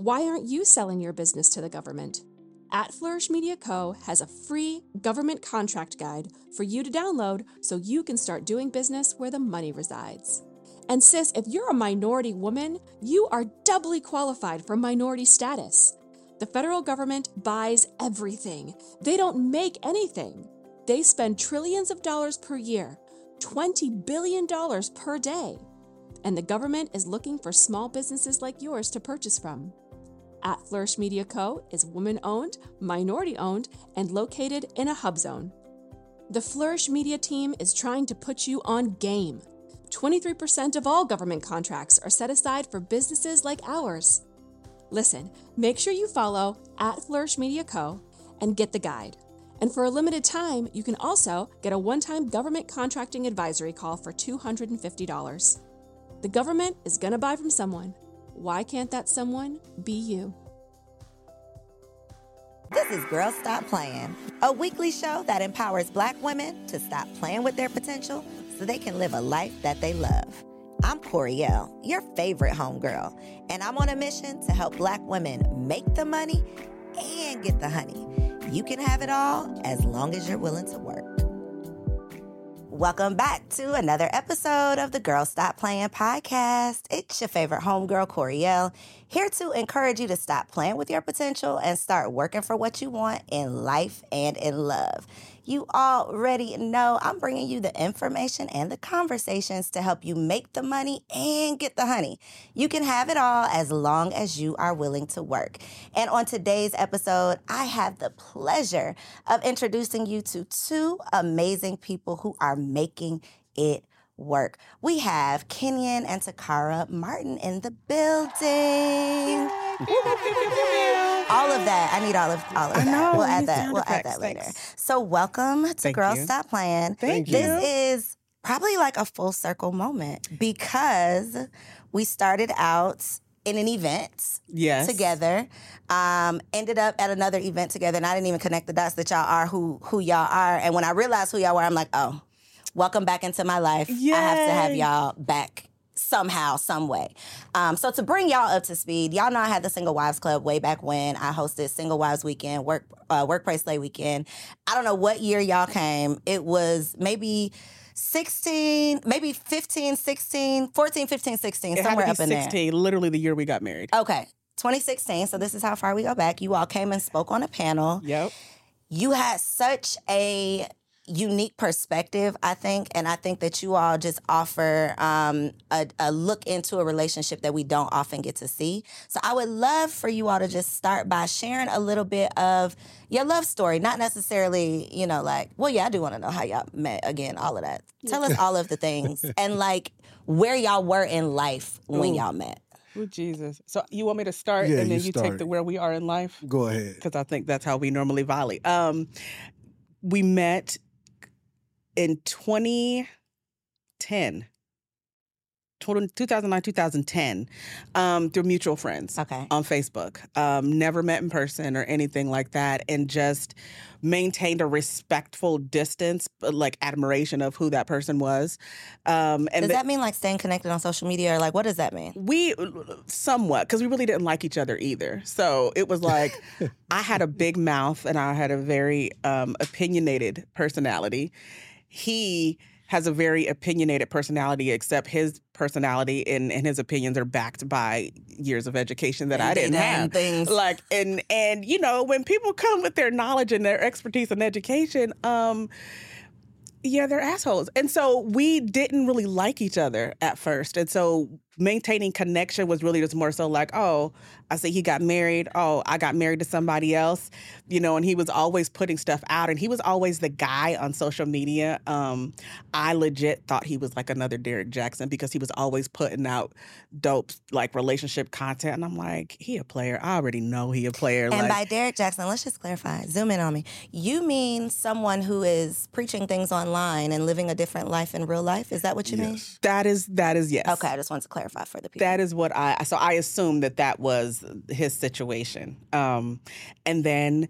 Why aren't you selling your business to the government? At Flourish Media Co. has a free government contract guide for you to download so you can start doing business where the money resides. And sis, if you're a minority woman, you are doubly qualified for minority status. The federal government buys everything. They don't make anything. They spend trillions of dollars per year, $20 billion per day. And the government is looking for small businesses like yours to purchase from. At Flourish Media Co. is woman owned, minority owned, and located in a hub zone. The Flourish Media team is trying to put you on game. 23% of all government contracts are set aside for businesses like ours. Listen, make sure you follow at Flourish Media Co. and get the guide. And for a limited time, you can also get a one time government contracting advisory call for $250. The government is going to buy from someone. Why can't that someone be you? This is Girls Stop Playing, a weekly show that empowers black women to stop playing with their potential so they can live a life that they love. I'm Koereyelle, your favorite homegirl, and I'm on a mission to help black women make the money and get the honey. You can have it all as long as you're willing to work. Welcome back to another episode of the Girl Stop Playing podcast. It's your favorite homegirl, Koereyelle, here to encourage you to stop playing with your potential and start working for what you want in life and in love. You already know I'm bringing you the information and the conversations to help you make the money and get the honey. You can have it all as long as you are willing to work. And on today's episode, I have the pleasure of introducing you to two amazing people who are making it work. We have Kenyon and Taccara Martin in the building. all of that. I need all of all of I that. know, we'll add that. We'll add that later. Thanks. So welcome to Thank Girls you. Stop Playing. Thank This you. is probably like a full circle moment because we started out in an event Yes. together. Um, ended up at another event together, and I didn't even connect the dots that y'all are who who y'all are. And when I realized who y'all were, I'm like, oh, welcome back into my life. I have to have y'all back somehow, some way. Um, so to bring y'all up to speed, y'all know I had the Single Wives Club way back when I hosted Single Wives Weekend, Work uh, Workplace Play Weekend. I don't know what year y'all came. It was maybe 16, maybe 15, 16, 14, 15, 16, It had somewhere up be in there. 16, literally the year we got married. Okay. 2016. So this is how far we go back. You all came and spoke on a panel. Yep. You had such a unique perspective, I think, and I think that you all just offer um, a, a look into a relationship that we don't often get to see. So I would love for you all to just start by sharing a little bit of your love story, not necessarily, you know, like, well, yeah, I do want to know how y'all met again, all of that. Tell us all of the things and like where y'all were in life when Ooh. y'all met. Oh, Jesus. So you want me to start Yeah, and then you you, take the where we are in life? Go ahead. Because I think that's how we normally volley. Um, we met in 2010. 2009, 2010, um, through mutual friends. Okay. on Facebook. Um, never met in person or anything like that, and just maintained a respectful distance, but like admiration of who that person was. Um, and Does the- that mean like staying connected on social media or like what does that mean? we somewhat because we really didn't like each other either. So it was like I had a big mouth and I had a very um, opinionated personality. He has a very opinionated personality, except his personality and, and his opinions are backed by years of education that I didn't have. things. Like and and you know when people come with their knowledge and their expertise and education, um, yeah, they're assholes. And so we didn't really like each other at first. And so maintaining connection was really just more so like, oh, I see he got married. Oh, I got married to somebody else, you know, and he was always putting stuff out and he was always the guy on social media. Um, I legit thought he was like another Derrick Jaxn because he was always putting out dope like relationship content. And I'm like, he a player. I already know he a player. And like, by Derrick Jaxn, let's just clarify, zoom in on me. You mean someone who is preaching things online and living a different life in real life? Is that what you mean? That is that is yes. Okay, I just wanted to clarify for the people. That is what I so I assumed that that was his situation. Um, and then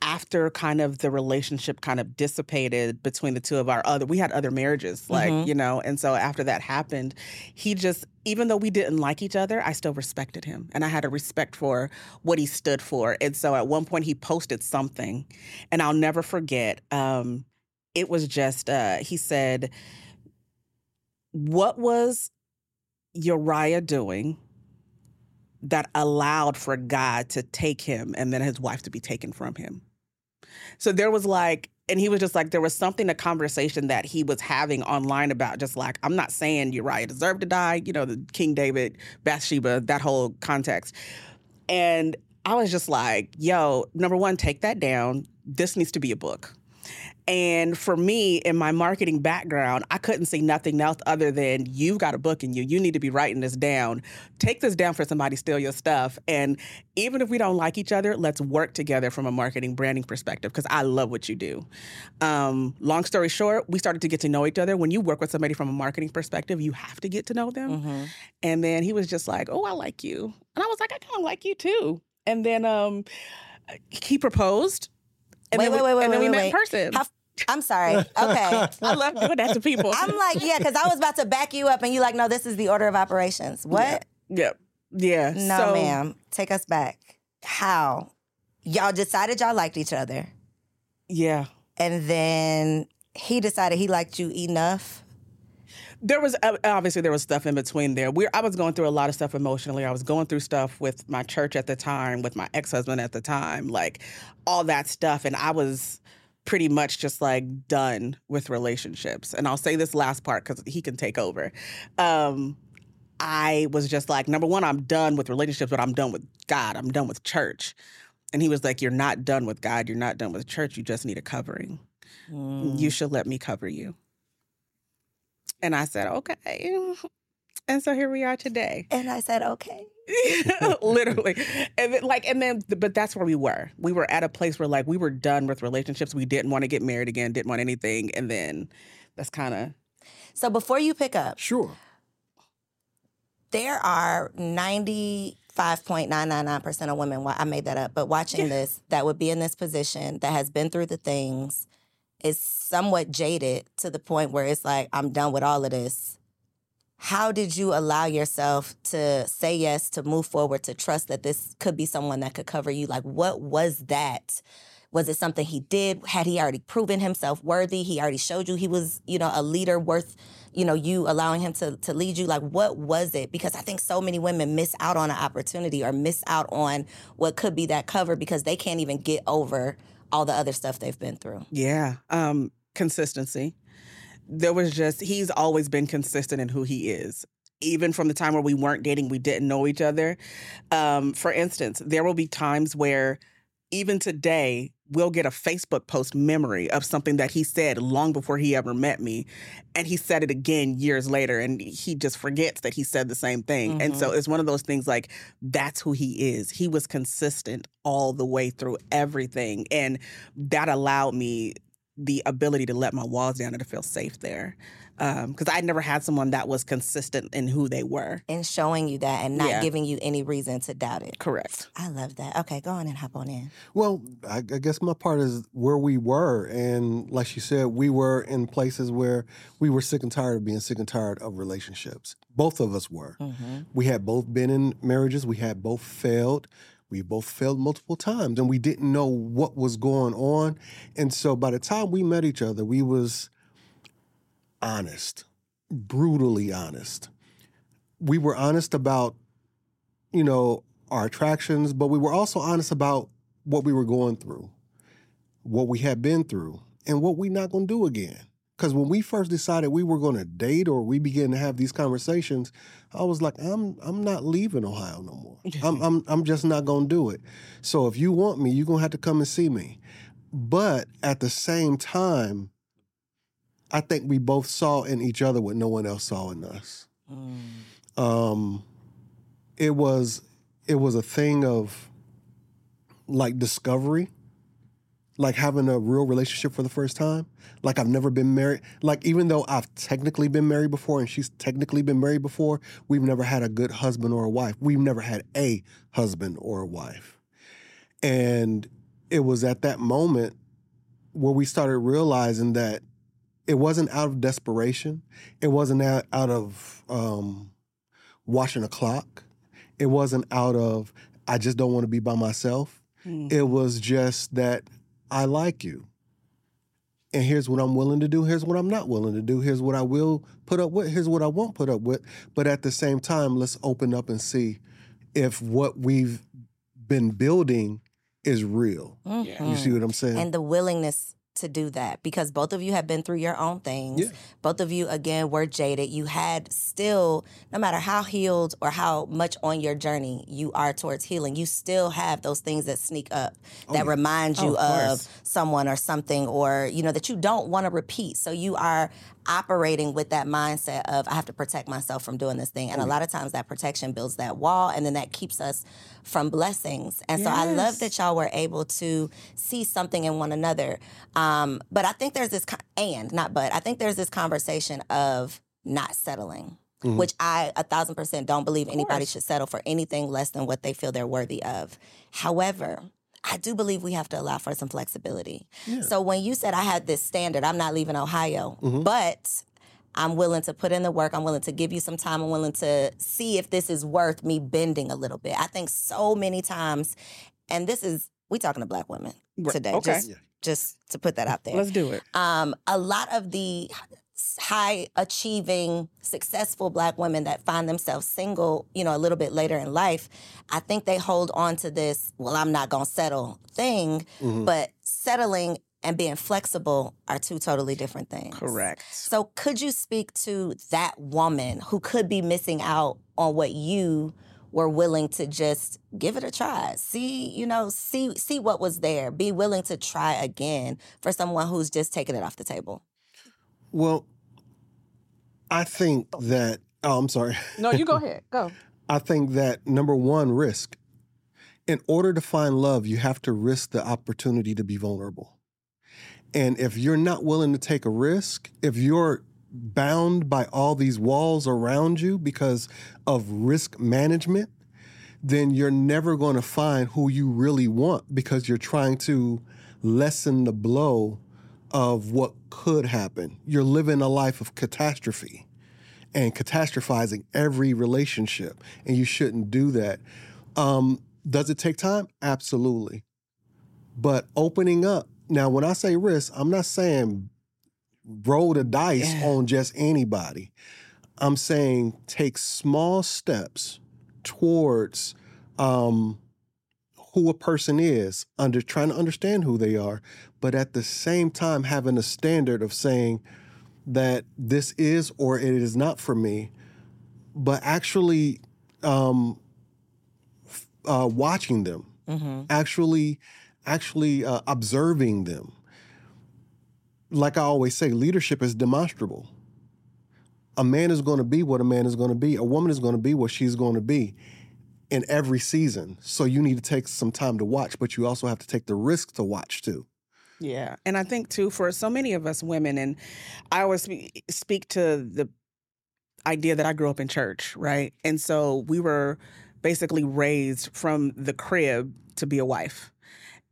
after kind of the relationship kind of dissipated between the two of our other we had other marriages like Mhm. you know and so after that happened he just even though we didn't like each other i still respected him and i had a respect for what he stood for and so at one point he posted something and i'll never forget um it was just uh he said what was uriah doing that allowed for God to take him and then his wife to be taken from him. So there was like, and he was just like, there was something, a conversation that he was having online about just like, I'm not saying Uriah deserved to die, you know, the King David, Bathsheba, that whole context. And I was just like, yo, number one, take that down. This needs to be a book. And for me, in my marketing background, I couldn't see nothing else other than you've got a book in you. You need to be writing this down. Take this down for somebody steal your stuff. And even if we don't like each other, let's work together from a marketing branding perspective because I love what you do. Um, long story short, we started to get to know each other. When you work with somebody from a marketing perspective, you have to get to know them. Mhm. And then he was just like, "Oh, I like you," and I was like, "I kind of like you too." And then um, he proposed. And Wait, then wait, we, wait, and then we wait, met in wait. person. How- I'm sorry. Okay. I love doing that to people. I'm like, yeah, because I was about to back you up and you like, no, this is the order of operations. What? Yep. Yeah. No, so, ma'am. Take us back. How? Y'all decided y'all liked each other. Yeah. And then he decided he liked you enough. There was obviously there was stuff in between there. We I was going through a lot of stuff emotionally. I was going through stuff with my church at the time, with my ex husband at the time, like all that stuff, and I was pretty much just like done with relationships. And I'll say this last part because he can take over. Um, I was just like, number one, I'm done with relationships, but I'm done with God. I'm done with church. And he was like, You're not done with God. You're not done with church. You just need a covering. Mm. You should let me cover you. And I said, Okay. And so here we are today. And I said, okay. Literally. And then, like, and then, but that's where we were. We were at a place where, like, we were done with relationships. We didn't want to get married again, didn't want anything. And then that's kind of, So before you pick up, Sure. there are 95.999% of women, I made that up, but watching this, that would be in this position, that has been through the things, is somewhat jaded to the point where it's like, I'm done with all of this. How did you allow yourself to say yes, to move forward, to trust that this could be someone that could cover you? Like, what was that? Was it something he did? Had he already proven himself worthy? He already showed you he was, you know, a leader worth, you know, you allowing him to to lead you. Like, what was it? Because I think so many women miss out on an opportunity or miss out on what could be that cover because they can't even get over all the other stuff they've been through. yeah, um, consistency. There was just, he's always been consistent in who he is. Even from the time where we weren't dating, we didn't know each other. Um, for instance, there will be times where even today, we'll get a Facebook post memory of something that he said long before he ever met me. And he said it again years later, and he just forgets that he said the same thing. And so mm-hmm. it's one of those things like, that's who he is. He was consistent all the way through everything. And that allowed me the ability to let my walls down and to feel safe there. Because I'd never had someone that was consistent in who they were. And showing you that and not Yeah. giving you any reason to doubt it. Correct. I love that. Okay, go on and hop on in. Well, I, I guess my part is where we were, and like she said, we were in places where we were sick and tired of being sick and tired of relationships. Both of us were. Mm-hmm. We had both been in marriages. We had both failed. We both failed multiple times, and we didn't know what was going on. And so, by the time we met each other, we was honest, brutally honest. We were honest about, you know, our attractions, but we were also honest about what we were going through, what we had been through, and what we're not going to do again. Because when we first decided we were going to date or we began to have these conversations, I was like, I'm I'm not leaving Ohio no more. I'm I'm I'm just not going to do it. So if you want me, you're going to have to come and see me. But at the same time, I think we both saw in each other what no one else saw in us. Um, it was it was a thing of like discovery, like having a real relationship for the first time. Like I've never been married. Like even though I've technically been married before and she's technically been married before, we've never had a good husband or a wife. We've never had a husband or a wife. And it was at that moment where we started realizing that it wasn't out of desperation. It wasn't out, out of um, watching a clock. It wasn't out of, I just don't want to be by myself. It was just that I like you. And here's what I'm willing to do. Here's what I'm not willing to do. Here's what I will put up with. Here's what I won't put up with. But at the same time, let's open up and see if what we've been building is real. You see what I'm saying? and the willingness to do that because both of you have been through your own things. Yeah. Both of you, again, were jaded. You had still, no matter how healed or how much on your journey you are towards healing, you still have those things that sneak up oh, that remind oh, you Oh, of of, someone or something or, you know, that you don't want to repeat. So you are operating with that mindset of I have to protect myself from doing this thing. And oh, a lot of times that protection builds that wall and then that keeps us from blessings. And so I love that y'all were able to see something in one another. Um, but I think there's this co- and not but I think there's this conversation of not settling. Which I a thousand percent don't believe anybody should settle for anything less than what they feel they're worthy of. However, I do believe we have to allow for some flexibility. So when you said I had this standard, I'm not leaving Ohio, but I'm willing to put in the work. I'm willing to give you some time. I'm willing to see if this is worth me bending a little bit. I think so many times, and this is we talking to black women today. okay. Just, just to put that out there. Let's do it. Um, a lot of the high achieving, successful black women that find themselves single, you know, a little bit later in life, I think they hold on to this, well, I'm not gonna settle thing, but settling and being flexible are two totally different things. Correct. So could you speak to that woman who could be missing out on what you were willing to just give it a try. See, you know, see see what was there. Be willing to try again for someone who's just taking it off the table. Well, I think that, oh, I'm sorry. No, you go ahead. Go. I think that number one, risk. In order to find love, you have to risk the opportunity to be vulnerable. And if you're not willing to take a risk, if you're bound by all these walls around you because of risk management, then you're never going to find who you really want because you're trying to lessen the blow of what could happen. You're living a life of catastrophe and catastrophizing every relationship, and you shouldn't do that. Um, does it take time? Absolutely. But opening up, now, when I say risk, I'm not saying roll the dice Yeah. on just anybody. I'm saying take small steps towards um, who a person is, under trying to understand who they are, but at the same time having a standard of saying that this is or it is not for me, but actually um, uh, watching them, actually, actually uh, observing them. Like I always say, leadership is demonstrable. A man is going to be what a man is going to be. A woman is going to be what she's going to be in every season. So you need to take some time to watch, but you also have to take the risk to watch too. Yeah. And I think, too, for so many of us women, and I always speak to the idea that I grew up in church, right? And so we were basically raised from the crib to be a wife.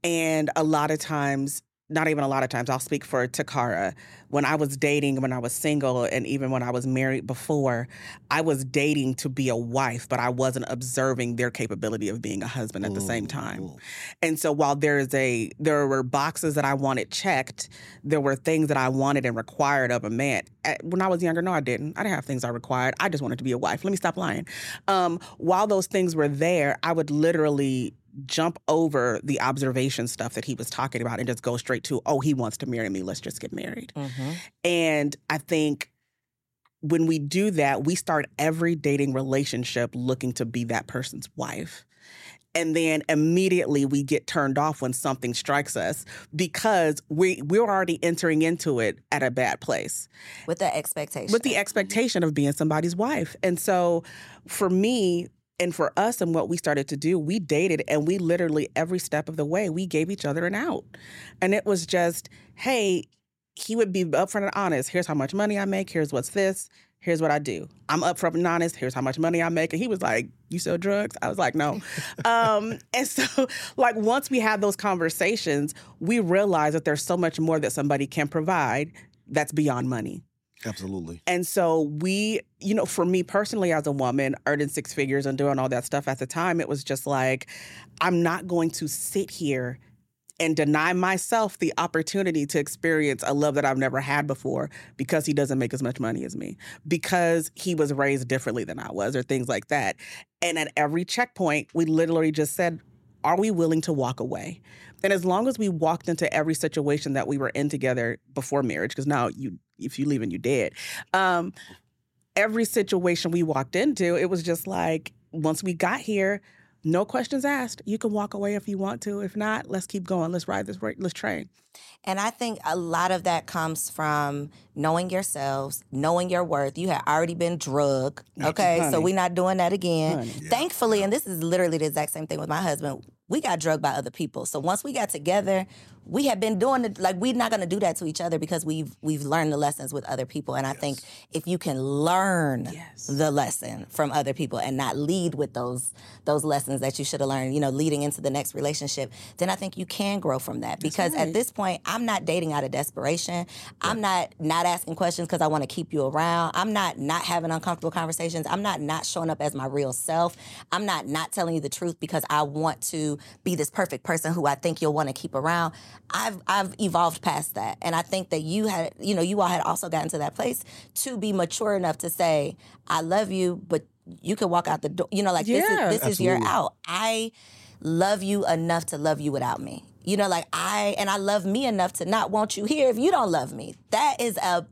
And a lot of times, not even a lot of times, I'll speak for Taccara. When I was dating, when I was single, and even when I was married before, I was dating to be a wife, but I wasn't observing their capability of being a husband at the same time. And so while there's a there were boxes that I wanted checked, there were things that I wanted and required of a man. At- When I was younger, no, I didn't. I didn't have things I required. I just wanted to be a wife. Let me stop lying. Um, while those things were there, I would literally jump over the observation stuff that he was talking about and just go straight to, oh, he wants to marry me. Let's just get married. Mm-hmm. And I think when we do that, we start every dating relationship looking to be that person's wife. And then immediately we get turned off when something strikes us because we we're already entering into it at a bad place With the expectation. with the expectation of being somebody's wife. And so for me and for us and what we started to do, we dated and we literally every step of the way we gave each other an out. And it was just, hey, he would be upfront and honest. Here's how much money I make. Here's what's this. Here's what I do. I'm upfront and honest. Here's how much money I make. And he was like, You sell drugs? I was like, No. um, and so, like, once we had those conversations, we realized that there's so much more that somebody can provide that's beyond money. Absolutely. And so we, you know, for me personally as a woman, earning six figures and doing all that stuff at the time, it was just like, I'm not going to sit here and deny myself the opportunity to experience a love that I've never had before because he doesn't make as much money as me, because he was raised differently than I was, or things like that. And at every checkpoint, we literally just said, Are we willing to walk away? And as long as we walked into every situation that we were in together before marriage, because now you, if you leave and you dead, um, every situation we walked into, it was just like once we got here, no questions asked. You can walk away if you want to. If not, let's keep going. Let's ride this. ra- Let's train. And I think a lot of that comes from knowing yourselves, knowing your worth. You had already been drugged. Okay. So we're not doing that again. Honey. Thankfully, and this is literally the exact same thing with my husband, we got drugged by other people. So once we got together, we have been doing it like we're not gonna do that to each other because we've we've learned the lessons with other people. And I think if you can learn Yes. the lesson from other people and not lead with those those lessons that you should have learned, you know, leading into the next relationship, then I think you can grow from that. Because at this point, I'm not dating out of desperation. I'm not not asking questions because I want to keep you around. I'm not not having uncomfortable conversations. I'm not not showing up as my real self. I'm not not telling you the truth because I want to be this perfect person who I think you'll want to keep around. I've I've evolved past that, and I think that you had you know you all had also gotten to that place to be mature enough to say I love you, but you can walk out the door. You know, like Yeah. this is this is your out. I love you enough to love you without me. You know, like I and I love me enough to not want you here if you don't love me. That is a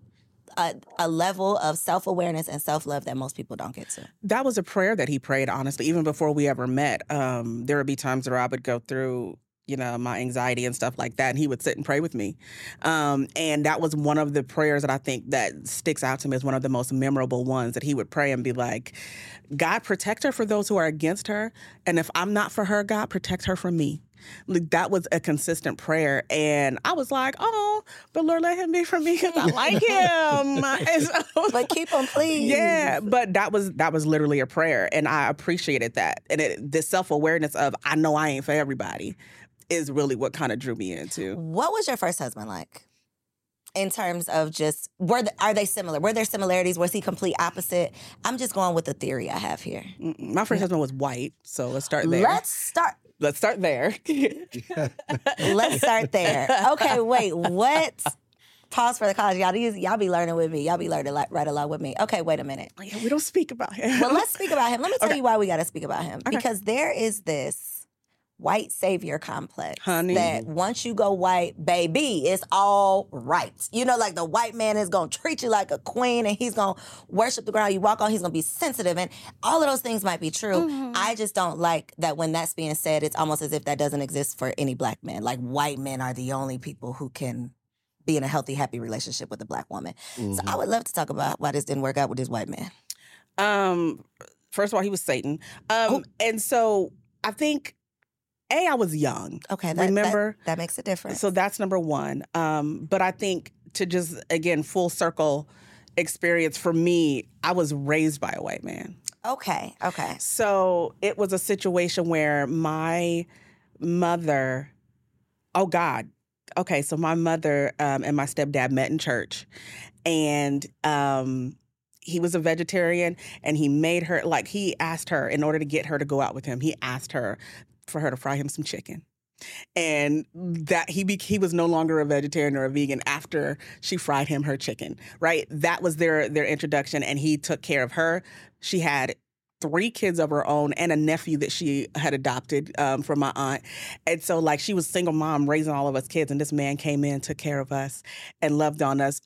a, a level of self awareness and self love that most people don't get to. That was a prayer that he prayed, honestly, even before we ever met. Um, there would be times where I would go through, you know, my anxiety and stuff like that, and he would sit and pray with me. Um, and that was one of the prayers that I think that sticks out to me as one of the most memorable ones that he would pray and be like, God, protect her for those who are against her. And if I'm not for her, God, protect her from me. Like that was a consistent prayer. And I was like, oh, but Lord, let him be for me because I like him. So- But keep him, please. yeah, but that was that was literally a prayer, and I appreciated that. And it, the self awareness of I know I ain't for everybody is really what kind of drew me into. What was your first husband like? In terms of just were the, are they similar? Were there similarities? Was he complete opposite? I'm just going with the theory I have here. Mm-mm. My first husband was white, so let's start there. Let's start. Let's start there. Let's start there. Okay, wait. What? Pause for the college. Y'all, these, y'all be learning with me. Y'all be learning like, right along with me. Okay, wait a minute. Oh, yeah, we don't speak about him. Well, let's speak about him. Let me tell Okay. you why we got to speak about him. Okay. Because there is this white savior complex Honey. that once you go white, baby, it's all right. You know, like the white man is going to treat you like a queen and he's going to worship the ground you walk on. He's going to be sensitive. And all of those things might be true. Mm-hmm. I just don't like that when that's being said, it's almost as if that doesn't exist for any black man. Like white men are the only people who can be in a healthy, happy relationship with a black woman. So Mm-hmm. I would love to talk about why this didn't work out with this white man. Um, first of all, he was Satan. Um, Oh. and so I think a I was young. Okay, that, that- Remember- that, makes a difference. So that's number one. Um, but I think to just again full circle experience for me, I was raised by a white man. okay, okay. So it was a situation where my mother, oh God, okay, so my mother um, and my stepdad met in church, and um, he was a vegetarian, and he made her like he asked her in order to get her to go out with him. He asked her for her to fry him some chicken. And that he be, he was no longer a vegetarian or a vegan after she fried him her chicken, right? That was their their introduction, and he took care of her. She had three kids of her own and a nephew that she had adopted um, from my aunt. And so, like, she was single mom raising all of us kids, and this man came in, took care of us, and loved on us.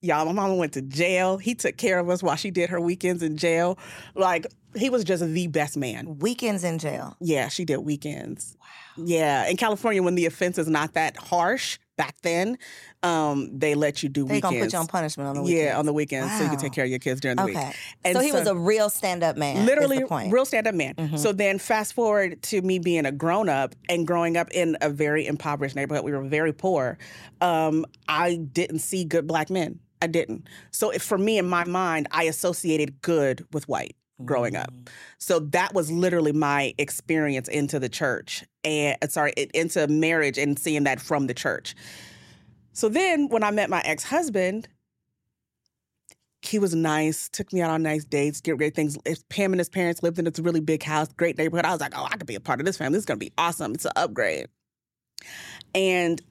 Y'all, my mama went to jail. He took care of us while she did her weekends in jail. Like, he was just the best man. Weekends in jail. Yeah, she did weekends. Wow. Yeah, in California, when the offense is not that harsh, back then, um, they let you do weekends. They gonna put you on punishment on the weekends. Yeah, on the weekends, so you can take care of your kids during the week. Okay. And so he was a real stand-up man. is literally real stand-up man. Mhm. So then fast forward to me being a grown-up and growing up in a very impoverished neighborhood. We were very poor. Um, I didn't see good black men. I didn't. So if, for me in my mind, I associated good with white growing up. Mm. So that was literally my experience into the church and uh, sorry, into marriage and seeing that from the church. So then when I met my ex-husband, he was nice, took me out on nice dates, get great things. If Pam and his parents lived in this really big house, great neighborhood. I was like, oh, I could be a part of this family. This is gonna be awesome. It's an upgrade. And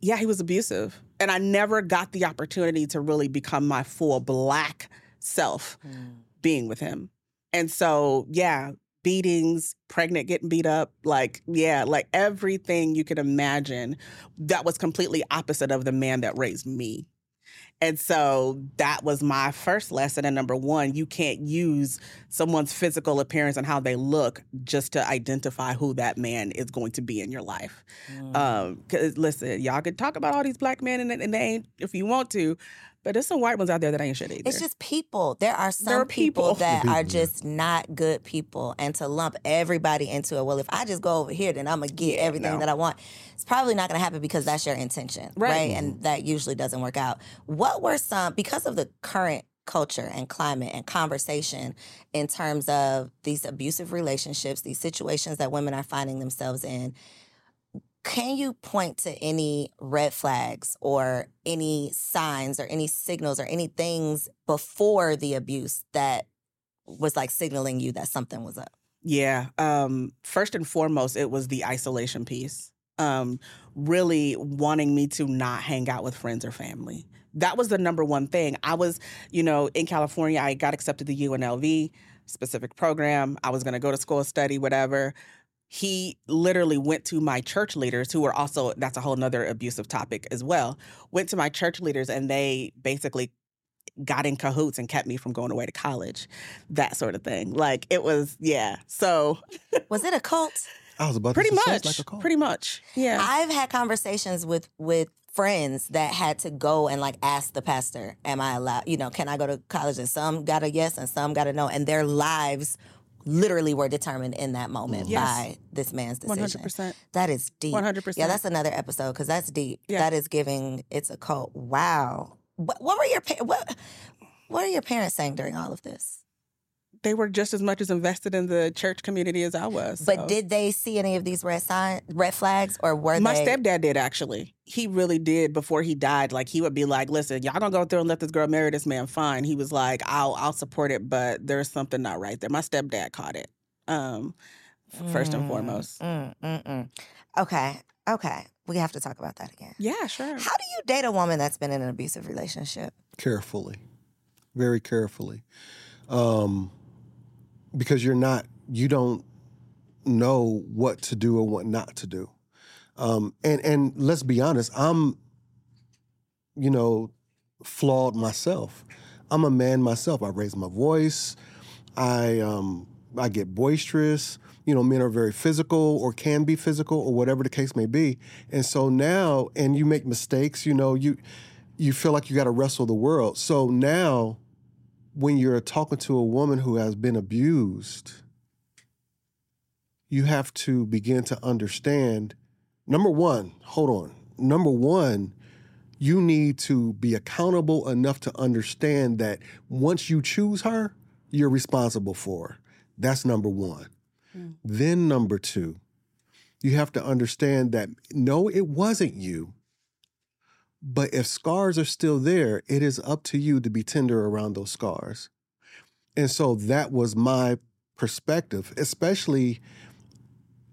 yeah, he was abusive. And I never got the opportunity to really become my full black self Mm. being with him. And so, yeah, beatings, pregnant, getting beat up, like, yeah, like everything you could imagine that was completely opposite of the man that raised me. And so that was my first lesson. And number one, you can't use someone's physical appearance and how they look just to identify who that man is going to be in your life. Mm. Um, cause listen, y'all could talk about all these black men and, and they ain't if you want to, but there's some white ones out there that ain't shit either. It's just people. There are some There are people, people. that People, are just not good people, and to lump everybody into it. Well, if I just go over here, then I'm gonna get Yeah, everything no. that I want. It's probably not gonna happen because that's your intention, right? Right. And that usually doesn't work out. What were some because of the current culture and climate and conversation in terms of these abusive relationships, these situations that women are finding themselves in? Can you point to any red flags or any signs or any signals or any things before the abuse that was like signaling you that something was up? Yeah. Um, first and foremost, it was the isolation piece. Um, really wanting me to not hang out with friends or family. That was the number one thing. I was, you know, in California, I got accepted to the UNLV, specific program. I was going to go to school, study, whatever. He literally went to my church leaders, who were also, that's a whole nother abusive topic as well, went to my church leaders and they basically got in cahoots and kept me from going away to college, that sort of thing. Like it was, yeah. So Was it a cult? I was about pretty to much, like a call. pretty much, yeah. I've had conversations with with friends that had to go and like ask the pastor, "Am I allowed? You know, can I go to college?" And some got a yes, and some got a no, and their lives literally were determined in that moment mm. Yes. by this man's decision. hundred percent, That is deep. 100%. Yeah, that's another episode because that's deep. Yeah. That is giving. It's a cult. Wow. What, what were your what? What are your parents saying during all of this? They were just as much as invested in the church community as I was. But did they see any of these red sign, red flags, or were they my they? stepdad did actually. He really did before he died. Like he would be like, "Listen, y'all gonna go through and let this girl marry this man? Fine." He was like, "I'll I'll support it, but there's something not right there." My stepdad caught it. Um, f- first and Mm, foremost. mm, mm, mm. Okay, okay. We have to talk about that again. Yeah, sure. How do you date a woman that's been in an abusive relationship? carefully, very carefully, um, because you're not, you don't know what to do or what not to do. Um, and and let's be honest, I'm, you know, flawed myself. I'm a man myself. I raise my voice. I um, I get boisterous. You know, men are very physical or can be physical or whatever the case may be. And so now, and you make mistakes. You know, you you feel like you got to wrestle the world. So now, when you're talking to a woman who has been abused, you have to begin to understand. Number one, hold on. Number one, you need to be accountable enough to understand that once you choose her, you're responsible for her. That's number one. Mm. Then, number two, you have to understand that no, it wasn't you. But if scars are still there, it is up to you to be tender around those scars. And so that was my perspective, especially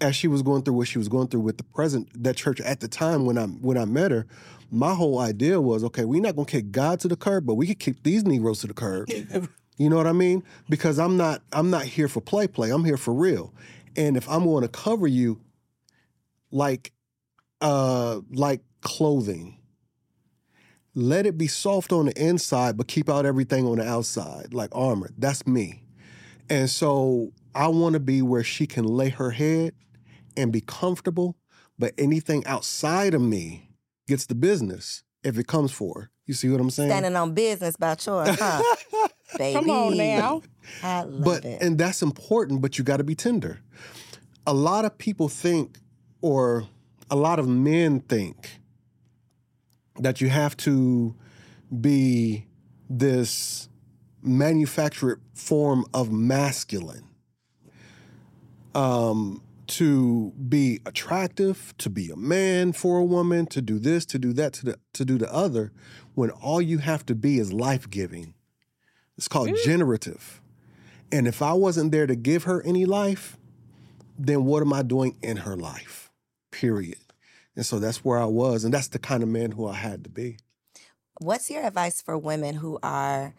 as she was going through what she was going through with the present that church at the time when I when I met her. My whole idea was okay, we're not gonna kick God to the curb, but we could kick these Negroes to the curb. You know what I mean? Because I'm not I'm not here for play play. I'm here for real. And if I'm going to cover you like uh like clothing, let it be soft on the inside but keep out everything on the outside like armor. That's me. And so I want to be where she can lay her head and be comfortable, but anything outside of me gets the business if it comes for her. You see what I'm saying? Standing on business about yours, huh? Baby. Come on now. I love but it. and that's important, but you got to be tender. A lot of people think, or a lot of men think, that you have to be this manufactured form of masculine um, to be attractive, to be a man for a woman, to do this, to do that, to the, to do the other, when all you have to be is life giving. It's called generative. And if I wasn't there to give her any life, then what am I doing in her life? Period. And so that's where I was. And that's the kind of man who I had to be. What's your advice for women who are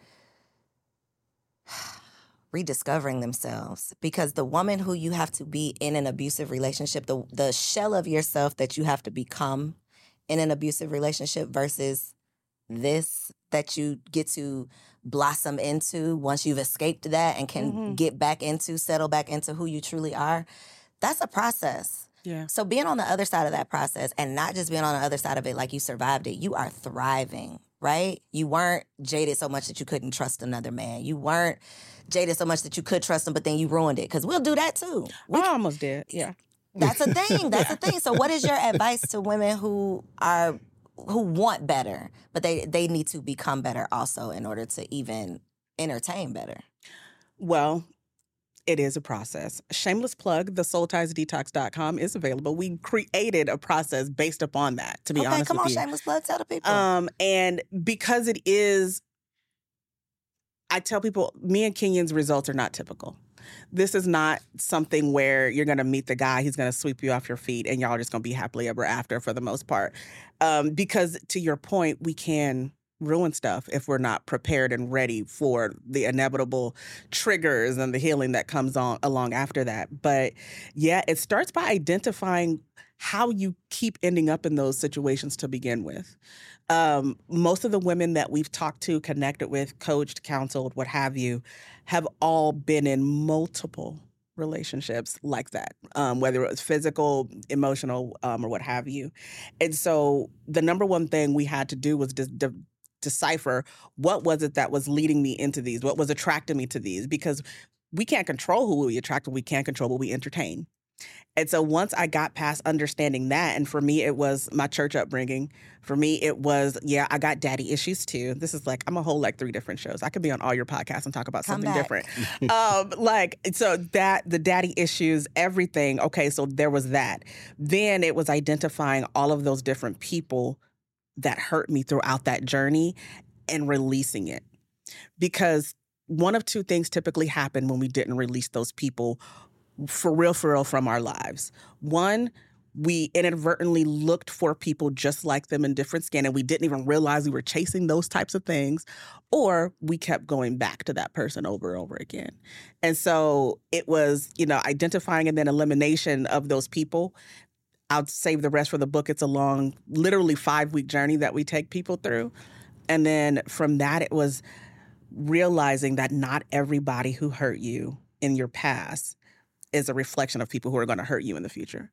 rediscovering themselves? Because the woman who you have to be in an abusive relationship, the the shell of yourself that you have to become in an abusive relationship versus this that you get to blossom into once you've escaped that and can Mhm. get back into, settle back into who you truly are. That's a process. Yeah. So being on the other side of that process and not just being on the other side of it like you survived it, you are thriving, right? You weren't jaded so much that you couldn't trust another man. You weren't jaded so much that you could trust him, but then you ruined it. Because we'll do that too. We, I almost did. Yeah. that's a thing. That's a thing. So what is your advice to women who are who want better, but they they need to become better also in order to even entertain better? Well, it is a process. Shameless plug, the soultiesdetox.com is available. We created a process based upon that, to be okay, honest come with on, you. shameless plug, tell the people. Um, and because it is, I tell people, me and Kenyon's results are not typical. This is not something where you're going to meet the guy, he's going to sweep you off your feet, and y'all are just going to be happily ever after for the most part. Um, because to your point, we can ruin stuff if we're not prepared and ready for the inevitable triggers and the healing that comes on along after that. But yeah, it starts by identifying how you keep ending up in those situations to begin with. Um, most of the women that we've talked to, connected with, coached, counseled, what have you, have all been in multiple relationships like that, um, whether it was physical, emotional, um, or what have you. And so the number one thing we had to do was de- de- decipher what was it that was leading me into these, what was attracting me to these, because we can't control who we attract, we can't control what we entertain. And so once I got past understanding that, and for me, it was my church upbringing. For me, it was, yeah, I got daddy issues too. This is like, I'm a whole like three different shows. I could be on all your podcasts and talk about Come something back. different. um, like, so that, the daddy issues, everything. Okay, so there was that. Then it was identifying all of those different people that hurt me throughout that journey and releasing it. Because one of two things typically happen when we didn't release those people for real, for real from our lives. One, we inadvertently looked for people just like them in different skin and we didn't even realize we were chasing those types of things, or we kept going back to that person over and over again. And so it was, you know, identifying and then elimination of those people. I'll save the rest for the book. It's a long, literally five week journey that we take people through. And then from that, it was realizing that not everybody who hurt you in your past is a reflection of people who are going to hurt you in the future.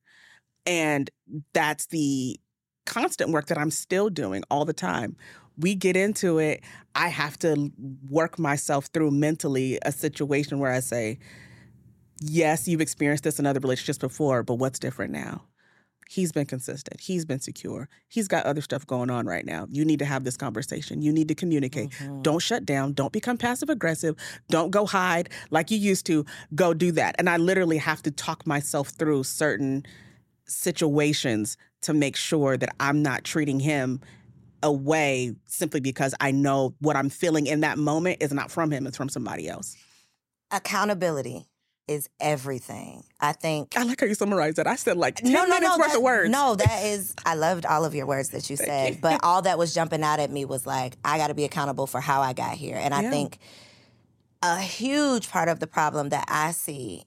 And that's the constant work that I'm still doing all the time. We get into it, I have to work myself through mentally a situation where I say, Yes, you've experienced this in other relationships before, but what's different now? He's been consistent. He's been secure. He's got other stuff going on right now. You need to have this conversation. You need to communicate. Mm-hmm. Don't shut down. Don't become passive aggressive. Don't go hide like you used to. Go do that. And I literally have to talk myself through certain situations to make sure that I'm not treating him away simply because I know what I'm feeling in that moment is not from him, it's from somebody else. Accountability is everything. I think I like how you summarized that. I said like 10 no, no, minutes no, worth that, of words. No, that is. I loved all of your words that you said, but all that was jumping out at me was like, I got to be accountable for how I got here, and I think a huge part of the problem that I see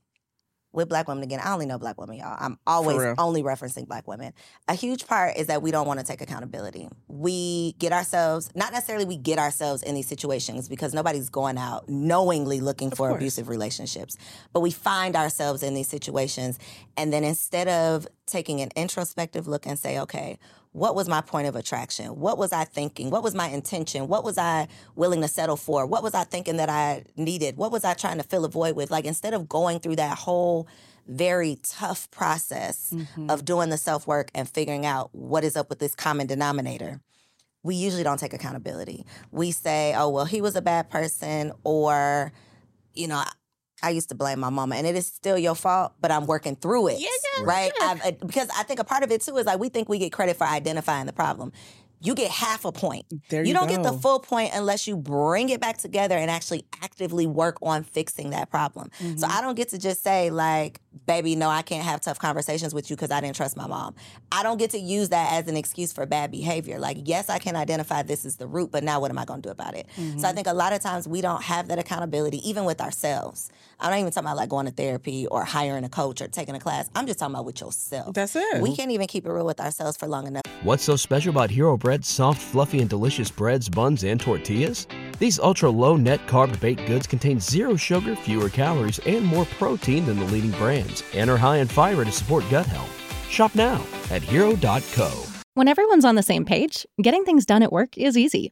with black women again, I only know black women, y'all. I'm always only referencing black women. A huge part is that we don't want to take accountability. We get ourselves, not necessarily we get ourselves in these situations because nobody's going out knowingly looking for course. abusive relationships, but we find ourselves in these situations. And then instead of taking an introspective look and say, okay, what was my point of attraction? What was I thinking? What was my intention? What was I willing to settle for? What was I thinking that I needed? What was I trying to fill a void with? Like instead of going through that whole very tough process mm-hmm. of doing the self work and figuring out what is up with this common denominator, we usually don't take accountability. We say, oh, well, he was a bad person, or, you know, I used to blame my mama, and it is still your fault, but I'm working through it. Yeah, yeah, right? yeah. I've, uh, because I think a part of it too is like we think we get credit for identifying the problem. You get half a point. There you you don't get the full point unless you bring it back together and actually actively work on fixing that problem. Mm-hmm. So I don't get to just say like, "Baby, no, I can't have tough conversations with you because I didn't trust my mom." I don't get to use that as an excuse for bad behavior. Like, yes, I can identify this is the root, but now what am I going to do about it? Mm-hmm. So I think a lot of times we don't have that accountability, even with ourselves. I'm not even talking about like going to therapy or hiring a coach or taking a class. I'm just talking about with yourself. That's it. We can't even keep it real with ourselves for long enough. What's so special about Hero Bread's soft, fluffy, and delicious breads, buns, and tortillas? These ultra low net carb baked goods contain zero sugar, fewer calories, and more protein than the leading brands, and are high in fiber to support gut health. Shop now at hero.co. When everyone's on the same page, getting things done at work is easy.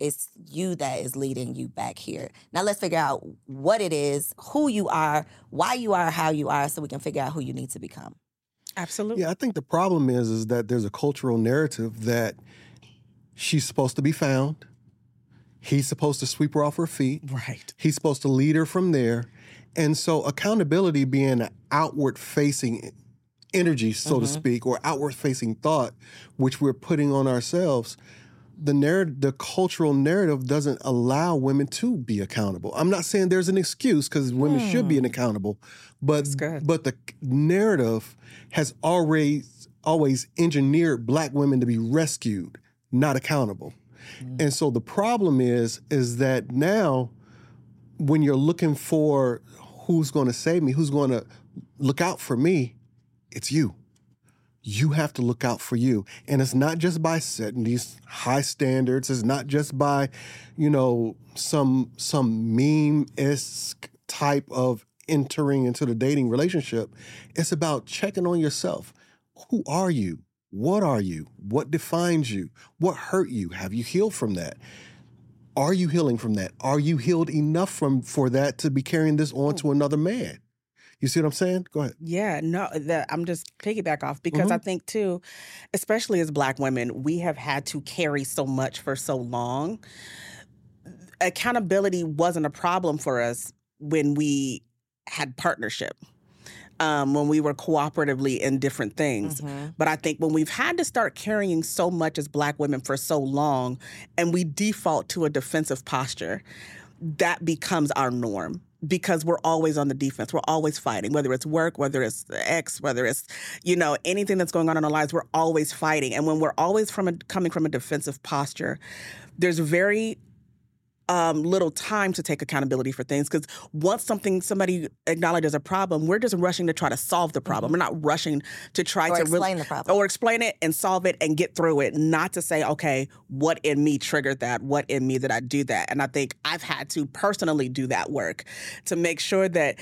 it's you that is leading you back here. Now let's figure out what it is, who you are, why you are how you are, so we can figure out who you need to become. Absolutely. Yeah, I think the problem is is that there's a cultural narrative that she's supposed to be found. He's supposed to sweep her off her feet. Right. He's supposed to lead her from there. And so accountability being an outward facing energy, so to mm-hmm. speak, or outward facing thought, which we're putting on ourselves, the narrative, the cultural narrative doesn't allow women to be accountable. I'm not saying there's an excuse because women should be hmm. accountable, but but the narrative has always always engineered black women to be rescued, not accountable. Hmm. And so the problem is is that now when you're looking for who's going to save me, who's going to look out for me, it's you. You have to look out for you. And it's not just by setting these high standards, it's not just by, you know, some some meme-esque type of entering into the dating relationship. It's about checking on yourself. Who are you? What are you? What defines you? What hurt you? Have you healed from that? Are you healing from that? Are you healed enough from for that to be carrying this on hmm. to another man? You see what I'm saying? Go ahead. Yeah, no, that I'm just piggyback off because I think too, especially as black women, we have had to carry so much for so long. Accountability wasn't a problem for us when we had partnership. Um, when we were cooperatively in different things. But I think when we've had to start carrying so much as black women for so long and we default to a defensive posture, that becomes our norm because we're always on the defense. We're always fighting, whether it's work, whether it's ex, whether it's, you know, anything that's going on in our lives, we're always fighting. And when we're always from a, coming from a defensive posture, there's very um, little time to take accountability for things because once something somebody acknowledges a problem, we're just rushing to try to solve the problem. We're not rushing to try Or to explain the problem. or explain it and solve it and get through it. Not to say, okay, what in me triggered that? What in me that I do that? And I think I've had to personally do that work to make sure that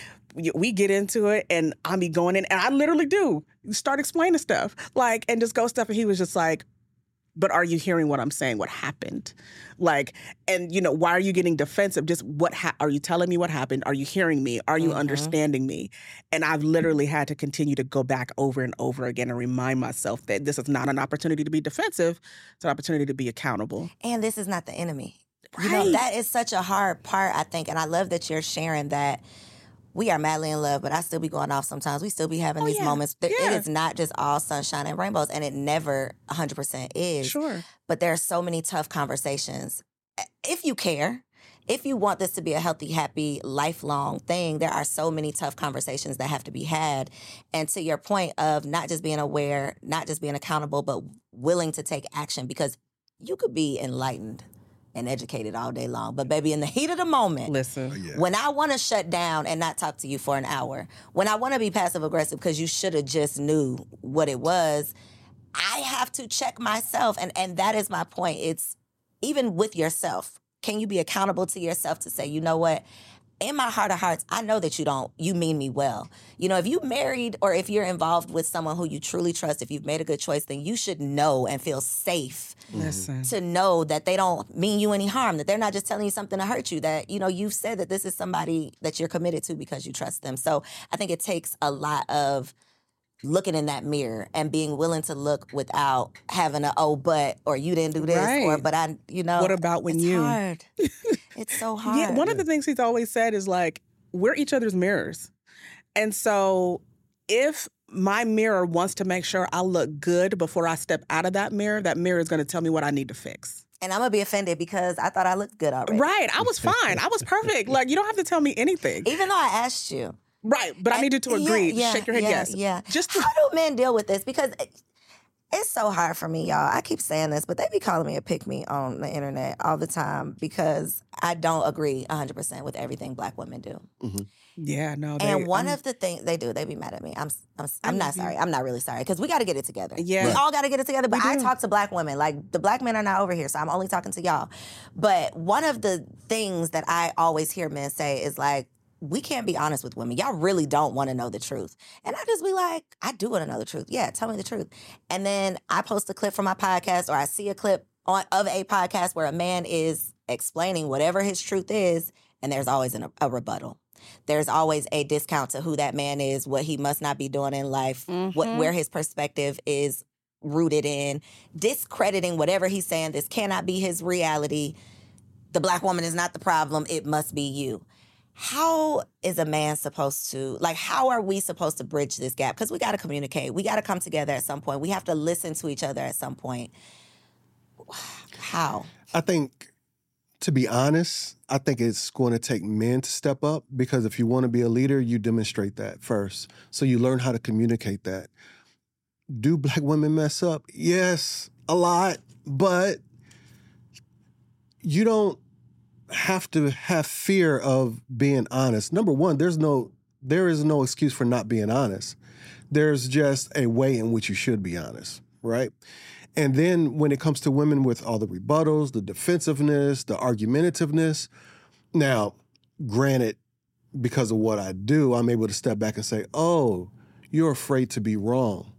we get into it and I be going in and I literally do start explaining stuff like and just go stuff and he was just like but are you hearing what I'm saying? What happened? Like, and you know, why are you getting defensive? Just what ha- are you telling me? What happened? Are you hearing me? Are you mm-hmm. understanding me? And I've literally had to continue to go back over and over again and remind myself that this is not an opportunity to be defensive; it's an opportunity to be accountable. And this is not the enemy. You know, Right. that is such a hard part, I think. And I love that you're sharing that we are madly in love, but I still be going off sometimes. We still be having Oh, these yeah. moments. There- Yeah. It is not just all sunshine and rainbows, and it never 100% is. Sure. But there are so many tough conversations. If you care, if you want this to be a healthy, happy, lifelong thing, there are so many tough conversations that have to be had. And to your point of not just being aware, not just being accountable, but willing to take action because you could be enlightened and educated all day long. But baby, in the heat of the moment, Listen. Oh, yeah. when I want to shut down and not talk to you for an hour, when I want to be passive aggressive because you should have just knew what it was, I have to check myself, and and that is my point. It's even with yourself. Can you be accountable to yourself to say, you know what? In my heart of hearts, I know that you don't, you mean me well. You know, if you married or if you're involved with someone who you truly trust, if you've made a good choice, then you should know and feel safe mm-hmm. Listen. to know that they don't mean you any harm, that they're not just telling you something to hurt you, that, you know, you've said that this is somebody that you're committed to because you trust them. So I think it takes a lot of looking in that mirror and being willing to look without having a oh but or you didn't do this or but I you know What about when it's you? hard. it's so hard. Yeah, one of the things he's always said is like, we're each other's mirrors. And so if my mirror wants to make sure I look good before I step out of that mirror, that mirror is going to tell me what I need to fix. and I'm gonna be offended because I thought I looked good already. Right. I was fine. I was perfect. Like, you don't have to tell me anything. Even though I asked you. Right. But I And- needed to agree. yeah, Shake your head yeah, yes. Yeah. Just How do men deal with this? Because it- it's so hard for me, y'all. I keep saying this, but they be calling me a pick me on the internet all the time because I don't agree 100% with everything black women do. Mm-hmm. Yeah, no. They, and one I'm- of the things they do, they be mad at me. I'm I'm, I I'm not sorry. I'm not really sorry because we got to get it together. Yeah. we all got to get it together. But I talk to black women. Like the black men are not over here, so I'm only talking to y'all. But one of the things that I always hear men say is like. We can't be honest with women. Y'all really don't want to know the truth. And I just be like, I do want to know the truth. Yeah, tell me the truth. And then I post a clip from my podcast or I see a clip on, of a podcast where a man is explaining whatever his truth is, and there's always an, a rebuttal there's always a discount to who that man is, what he must not be doing in life, what Mhm. where his perspective is rooted in, discrediting whatever he's saying. This cannot be his reality. The black woman is not the problem. It must be you. How is a man supposed to like how are we supposed to bridge this gap? Because we gotta communicate. We gotta come together at some point. We have to listen to each other at some point. How? I think, to be honest, I think it's going to take men to step up because if you want to be a leader, you demonstrate that first. So you learn how to communicate that. Do black women mess up? Yes, a lot, but you don't have to have fear of being honest. Number one, there's no there is no excuse for not being honest. There's just a way in which you should be honest, right? And then when it comes to women with all the rebuttals, the defensiveness, the argumentativeness, now, granted, because of what I do, I'm able to step back and say, oh, you're afraid to be wrong.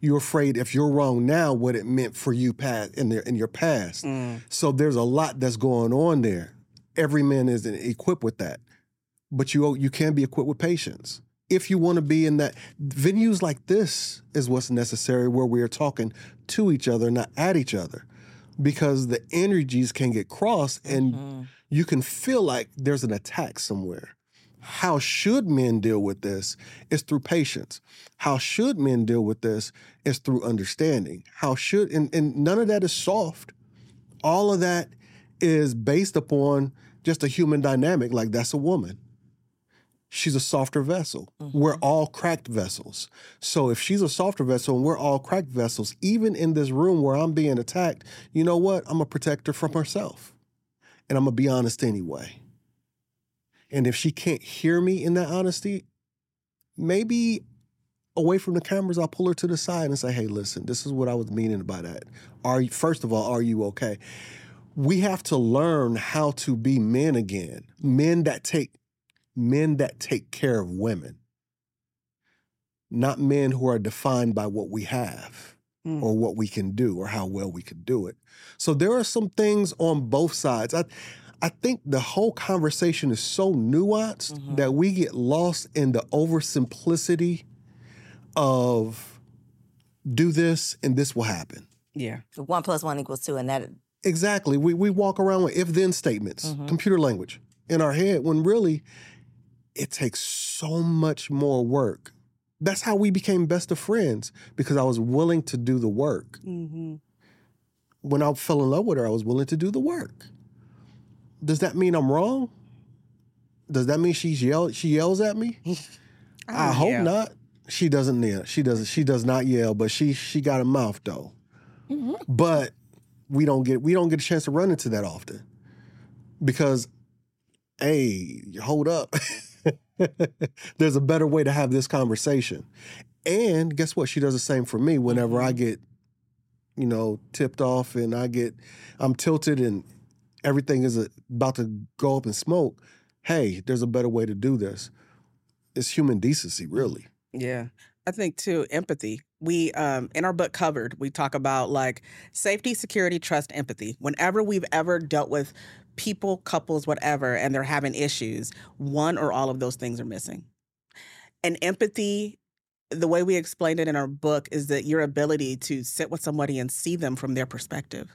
You're afraid if you're wrong now, what it meant for you past in, their, in your past. Mm. So there's a lot that's going on there. Every man isn't equipped with that, but you you can be equipped with patience if you want to be in that venues like this is what's necessary where we are talking to each other, not at each other, because the energies can get crossed and Mhm. you can feel like there's an attack somewhere. How should men deal with this? Is through patience. How should men deal with this? Is through understanding. How should and, and none of that is soft. All of that is based upon just a human dynamic. Like that's a woman. She's a softer vessel. Mm-hmm. We're all cracked vessels. So if she's a softer vessel and we're all cracked vessels, even in this room where I'm being attacked, you know what? I'm a protector from herself. And I'm gonna be honest anyway. And if she can't hear me in that honesty, maybe away from the cameras, I'll pull her to the side and say, hey, listen, this is what I was meaning by that. Are you first of all, are you okay? We have to learn how to be men again. Men that take men that take care of women. Not men who are defined by what we have Mm. or what we can do or how well we can do it. So there are some things on both sides. I I think the whole conversation is so nuanced Mhm. that we get lost in the oversimplicity of do this and this will happen. Yeah. One plus one equals two, and that Exactly. We we walk around with if then statements, Mhm. computer language in our head when really it takes so much more work. That's how we became best of friends because I was willing to do the work. Mm-hmm. When I fell in love with her, I was willing to do the work. Does that mean I'm wrong? Does that mean she's yell she yells at me? I hope yeah. not. She doesn't yell. She doesn't. She does not yell, but she she got a mouth though. But we don't get we don't get a chance to run into that often because, hey, hold up. There's a better way to have this conversation, and guess what? She does the same for me. Whenever I mm-hmm. get, you know, tipped off and I get, I'm tilted and everything is about to go up in smoke. Hey, there's a better way to do this. It's human decency, really. Yeah. I think too, empathy. We um in our book covered, we talk about like safety, security, trust, empathy. Whenever we've ever dealt with people, couples, whatever, and they're having issues, one or all of those things are missing. And empathy, the way we explained it in our book is that your ability to sit with somebody and see them from their perspective.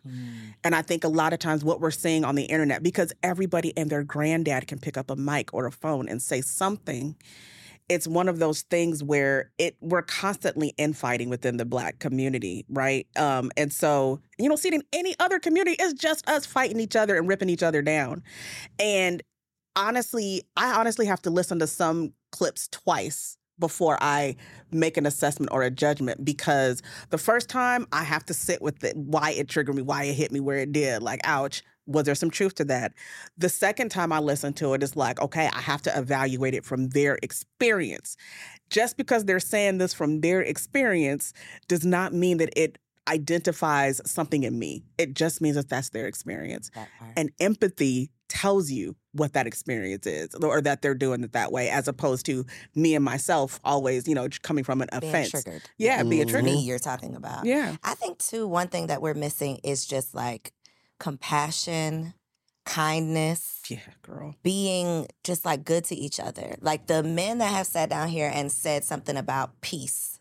And I think a lot of times what we're seeing on the internet, because everybody and their granddad can pick up a mic or a phone and say something, it's one of those things where it we're constantly infighting within the black community, right? Um, and so you don't see it in any other community. It's just us fighting each other and ripping each other down. And honestly, I honestly have to listen to some clips twice before I make an assessment or a judgment because the first time I have to sit with it, why it triggered me, why it hit me where it did. Like, ouch, was there some truth to that? The second time I listen to it, it's like, okay, I have to evaluate it from their experience. Just because they're saying this from their experience does not mean that it identifies something in me. It just means that that's their experience. That. And empathy tells you what that experience is or that they're doing it that way as opposed to me and myself always you know coming from an being offense triggered. yeah being Mhm. triggered Me, you're talking about. yeah I think too, one thing that we're missing is just like compassion, kindness, yeah girl being just like good to each other. Like the men that have sat down here and said something about peace.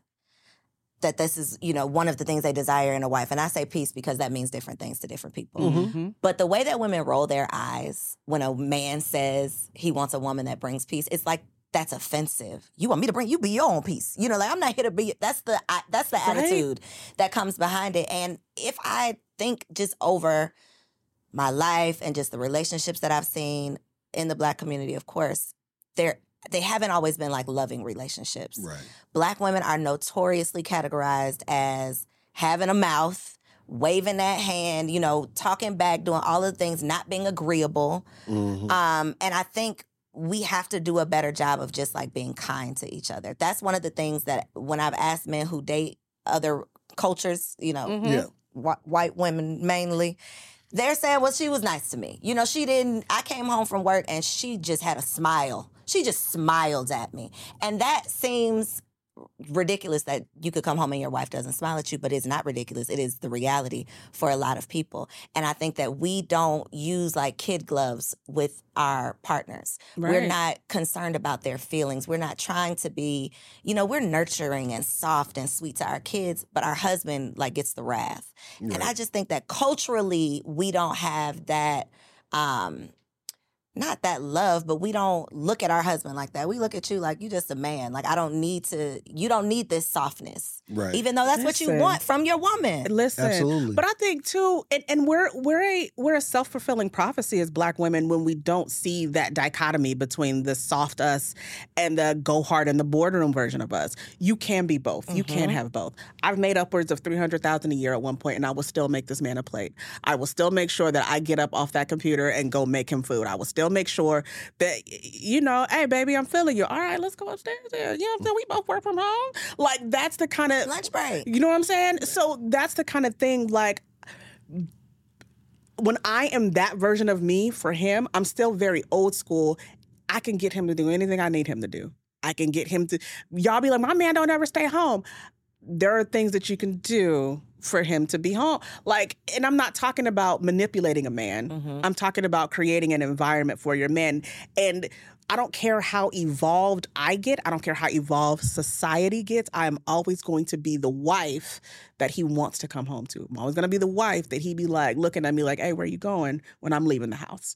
That this is, you know, one of the things they desire in a wife. And I say peace because that means different things to different people. Mhm. But the way that women roll their eyes when a man says he wants a woman that brings peace, it's like that's offensive. You want me to bring you be your own peace. You know, like I'm not here to be. That's the I, that's the Right. attitude that comes behind it. And if I think just over my life and just the relationships that I've seen in the black community, of course, they're they haven't always been like loving relationships Right. black women are notoriously categorized as having a mouth, waving that hand, you know, talking back, doing all the things, not being agreeable. Mhm. Um, and I think we have to do a better job of just like being kind to each other. That's one of the things that when I've asked men who date other cultures, you know, Mhm. Yeah. wh- white women mainly, they're saying, well, she was nice to me. You know, she didn't, I came home from work and she just had a smile. She just smiled at me. And that seems ridiculous that you could come home and your wife doesn't smile at you, but it's not ridiculous. It is the reality for a lot of people. And I think that we don't use like kid gloves with our partners. We're not concerned about their feelings. We're not trying to be, you know, we're nurturing and soft and sweet to our kids, but our husband like gets the wrath. And I just think that culturally we don't have that um not that love, but we don't look at our husband like that. We look at you like you just a man. Like I don't need to you don't need this softness. Right. Even though that's what you want from your woman. Listen, Absolutely. but I think too, and, and we're we're a we're a self fulfilling prophecy as Black women when we don't see that dichotomy between the soft us and the go hard in the boardroom version of us. You can be both. You can Mhm. have both. I've made upwards of three hundred thousand a year at one point, and I will still make this man a plate. I will still make sure that I get up off that computer and go make him food. I will still make sure that you know, hey baby, I'm feeling you. All right, let's go upstairs. There. You know what I'm saying? We both work from home. Like that's the kind of Lunch break. you know what I'm saying? So that's the kind of thing like when I am that version of me for him, I'm still very old school. I can get him to do anything I need him to do. I can get him to y'all be like, my man don't ever stay home. There are things that you can do for him to be home. Like, and I'm not talking about manipulating a man. Mhm. I'm talking about creating an environment for your men. And I don't care how evolved I get. I don't care how evolved society gets. I am always going to be the wife that he wants to come home to. I'm always going to be the wife that he be like looking at me like, "Hey, where you going?" when I'm leaving the house.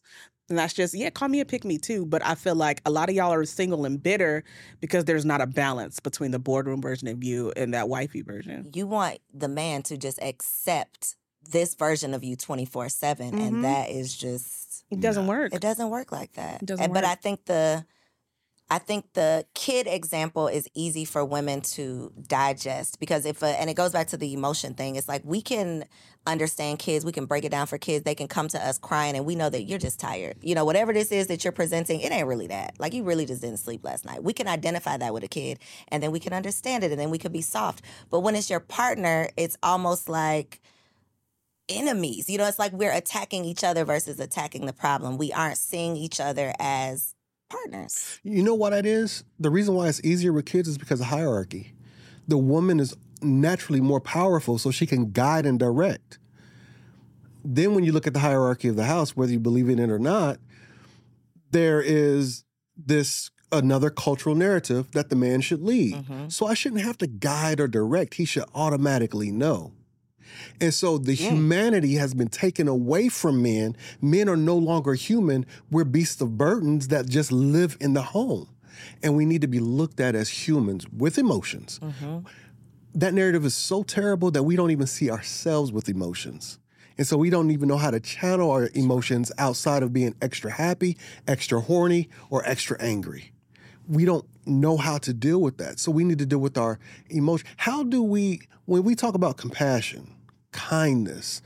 And that's just, yeah, call me a pick me too. But I feel like a lot of y'all are single and bitter because there's not a balance between the boardroom version of you and that wifey version. You want the man to just accept this version of you 24 7. Mhm. And that is just, It doesn't work. it doesn't work like that. It doesn't And- But. I think the, I think the kid example is easy for women to digest because if, a, and it goes back to the emotion thing, it's like we can understand kids, we can break it down for kids. They can come to us crying and we know that you're just tired. You know, whatever this is that you're presenting, it ain't really that. Like you really just didn't sleep last night. We can identify that with a kid and then we can understand it and then we could be soft. But when it's your partner, it's almost like, enemies. You know, it's like we're attacking each other versus attacking the problem. We aren't seeing each other as partners. You know what that is? The reason why it's easier with kids is because of hierarchy. The woman is naturally more powerful, so she can guide and direct. Then, when you look at the hierarchy of the house, whether you believe in it or not, there is this another cultural narrative that the man should lead. Mhm. So I shouldn't have to guide or direct. He should automatically know. And so the humanity has been taken away from men. Men are no longer human. We're beasts of burdens that just live in the home. And we need to be looked at as humans with emotions. Mm-hmm. That narrative is so terrible that we don't even see ourselves with emotions. And so we don't even know how to channel our emotions outside of being extra happy, extra horny, or extra angry we don't know how to deal with that. So we need to deal with our emotion. How do we, when we talk about compassion, kindness,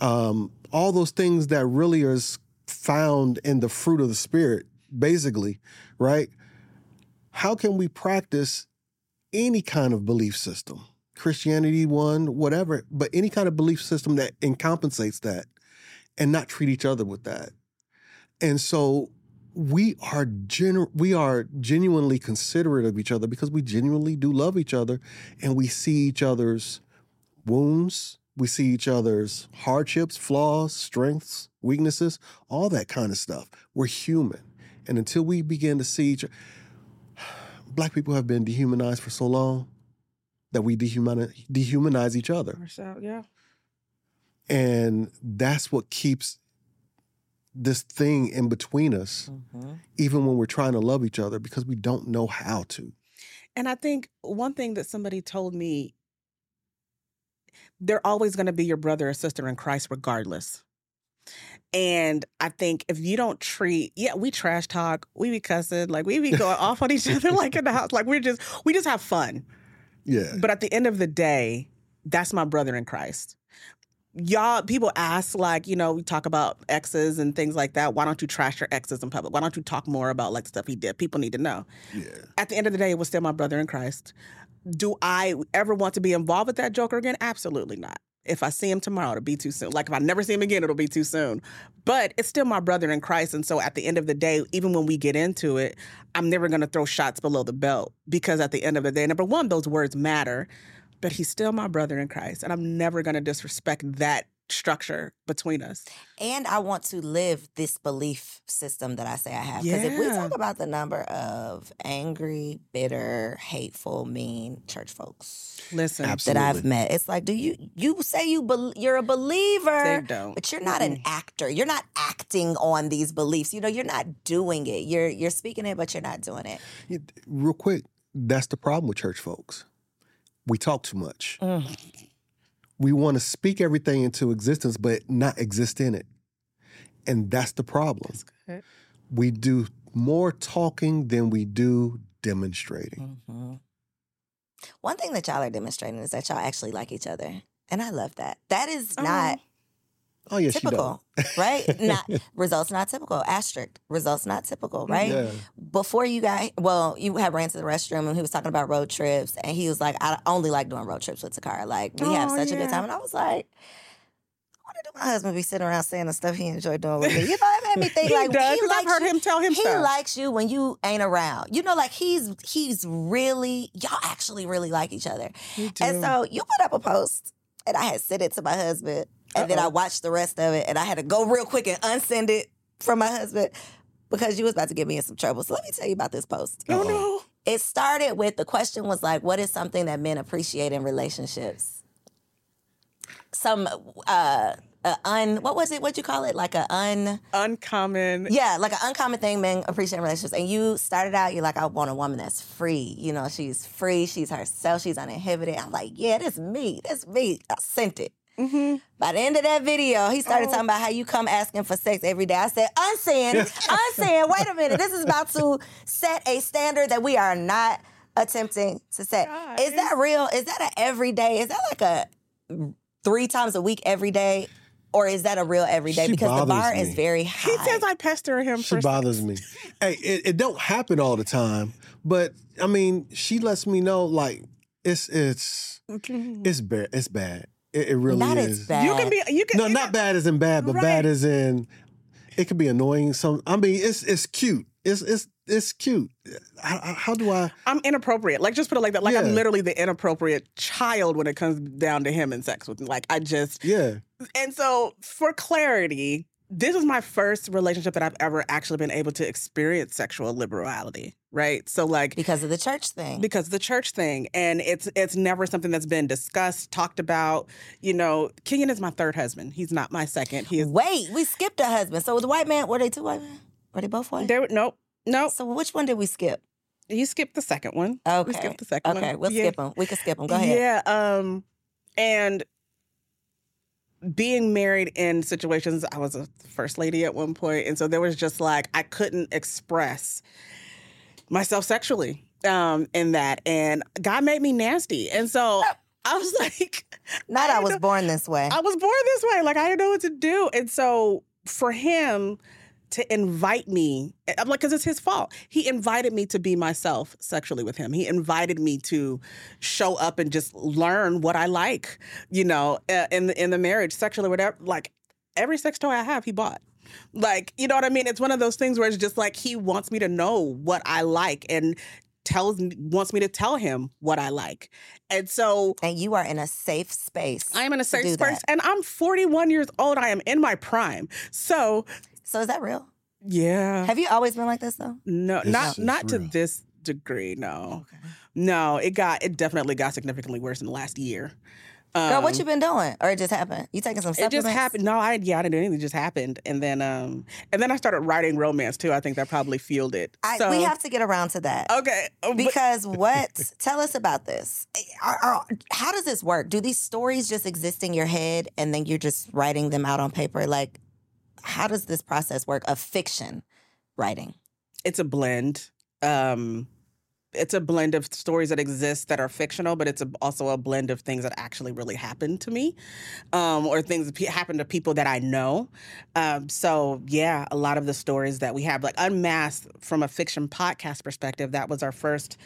um, all those things that really is found in the fruit of the spirit, basically, right? How can we practice any kind of belief system? Christianity, one, whatever, but any kind of belief system that encompensates that and not treat each other with that. And so we are genu- we are genuinely considerate of each other because we genuinely do love each other and we see each other's wounds we see each other's hardships flaws strengths weaknesses all that kind of stuff we're human and until we begin to see each black people have been dehumanized for so long that we dehumanize, dehumanize each other yeah. and that's what keeps this thing in between us mm-hmm. even when we're trying to love each other because we don't know how to. And I think one thing that somebody told me, they're always going to be your brother or sister in Christ, regardless. And I think if you don't treat, yeah, we trash talk, we be cussing, like we be going off on each other, like in the house, like we're just, we just have fun. Yeah. But at the end of the day, that's my brother in Christ. Y'all, people ask, like, you know, we talk about exes and things like that. Why don't you trash your exes in public? Why don't you talk more about like stuff he did? People need to know. Yeah. At the end of the day, it was still my brother in Christ. Do I ever want to be involved with that joker again? Absolutely not. If I see him tomorrow, it'll be too soon. Like if I never see him again, it'll be too soon. But it's still my brother in Christ. And so at the end of the day, even when we get into it, I'm never gonna throw shots below the belt because at the end of the day, number one, those words matter, but he's still my brother in Christ. And I'm never gonna disrespect that structure between us. And I want to live this belief system that I say I have. Because if we talk about the number of angry, bitter, hateful, mean church folks Listen, Absolutely. that I've met, it's like, do you you say you bel you're a believer? they don't. But you're not an actor. You're not acting on these beliefs. You know, you're not doing it. You're you're speaking it, but you're not doing it. Real quick, that's the problem with church folks. We talk too much. We want to speak everything into existence, but not exist in it. And that's the problem. good. We do more talking than we do demonstrating. Mhm. One thing that y'all are demonstrating is that y'all actually like each other. And I love that. That is not Oh, yes, you typical, right? Not results not typical. Asterisk. Results not typical, right? Yeah. Before you got well, you had ran to the restroom and he was talking about road trips and he was like, I only like doing road trips with Taccara. Like we have Oh, such a good time. And I was like, why did my husband be sitting around saying the stuff he enjoyed doing with me? You know, it made me think He like does, he 'cause I've likes heard you- him tell him he stuff. likes you when you ain't around. You know, like he's he's really y'all actually really like each other. And so you put up a post, and I had sent it to my husband, and then I watched the rest of it, and I had to go real quick and unsend it from my husband because you was about to get me in some trouble. So let me tell you about this post. oh no. It started with the question was like, what is something that men appreciate in relationships? Some uh a un what was it? What'd you call it? Like a un Uncommon. yeah, like an uncommon thing men appreciate in relationships. And you started out, you're like, I want a woman that's free. You know, she's free, she's herself, she's uninhibited. I'm like, yeah, that's me. That's me. I sent it. Hmm By the end of that video, he started talking about how you come asking for sex every day. I said, unseen, unseen. Wait a minute. This is about to set a standard that we are not attempting to set. Is that real? Is that a everyday? Is that like a three times a week every day? Or is that a real everyday? She Because the bar me. is very high. He says I pester him She for bothers me. Hey, it, it don't happen all the time, but I mean, she lets me know like it's it's it's bad. It's bad. It, it really Not is. as bad. You can be. You can. No, not bad as in bad, but Right. bad as in it could be annoying. Some I mean, it's it's cute. It's it's it's cute. How, how do I? I'm inappropriate. Like just put it like that. Like Yeah. I'm literally the inappropriate child when it comes down to him and sex with me. Like I just Yeah, and so for clarity, this was my first relationship that I've ever actually been able to experience sexual liberality. Right. So like because of the church thing. because of the church thing and it's it's never something that's been discussed talked about you know kenyon is my third husband he's not my second he is Wait, we skipped a husband. So the white man, were they two white men? Were they both white? there nope nope So which one did we skip? you skipped the second one Okay. we skipped the second one Okay, we'll Yeah. skip them. We can skip them. Go ahead. Yeah, um, and being married in situations, I was a first lady at one point, and so there was just like I couldn't express myself sexually um, in that, and God made me nasty, and so I was like, Not I, didn't was know- born this way. I was born this way. Like I didn't know what to do. And so for him to invite me, I'm like, because it's his fault. He invited me to be myself sexually with him. He invited me to show up and just learn what I like, you know, uh, in the in the marriage, sexually, whatever. Like every sex toy I have, he bought. Like, you know what I mean? It's one of those things where it's just like he wants me to know what I like and tells me wants me to tell him what I like. And so and you are in a safe space. I am in a safe space, that. and I'm 41 years old. I am in my prime. So, So is that real? yeah, Have you always been like this though? no, This not is not to this degree. No, no, it got it definitely got significantly worse in the last year. Girl, what Um, you been doing? Or it just happened? You taking some It just happened. No, I yeah, I didn't do anything. It just happened, and then um, and then I started writing romance too. I think that probably fueled it. I, so we have to get around to that. okay, uh, but- Because what? tell us about this. Are- are- how does this work? Do these stories just exist in your head and then you're just writing them out on paper? Like, how does this process work of fiction writing? it's a blend. Um, it's a blend of stories that exist that are fictional, but it's a, also a blend of things that actually really happened to me, um, or things that pe- happen to people that I know. Um, so yeah, a lot of the stories that we have, like Unmasked, from a fiction podcast perspective, that was our first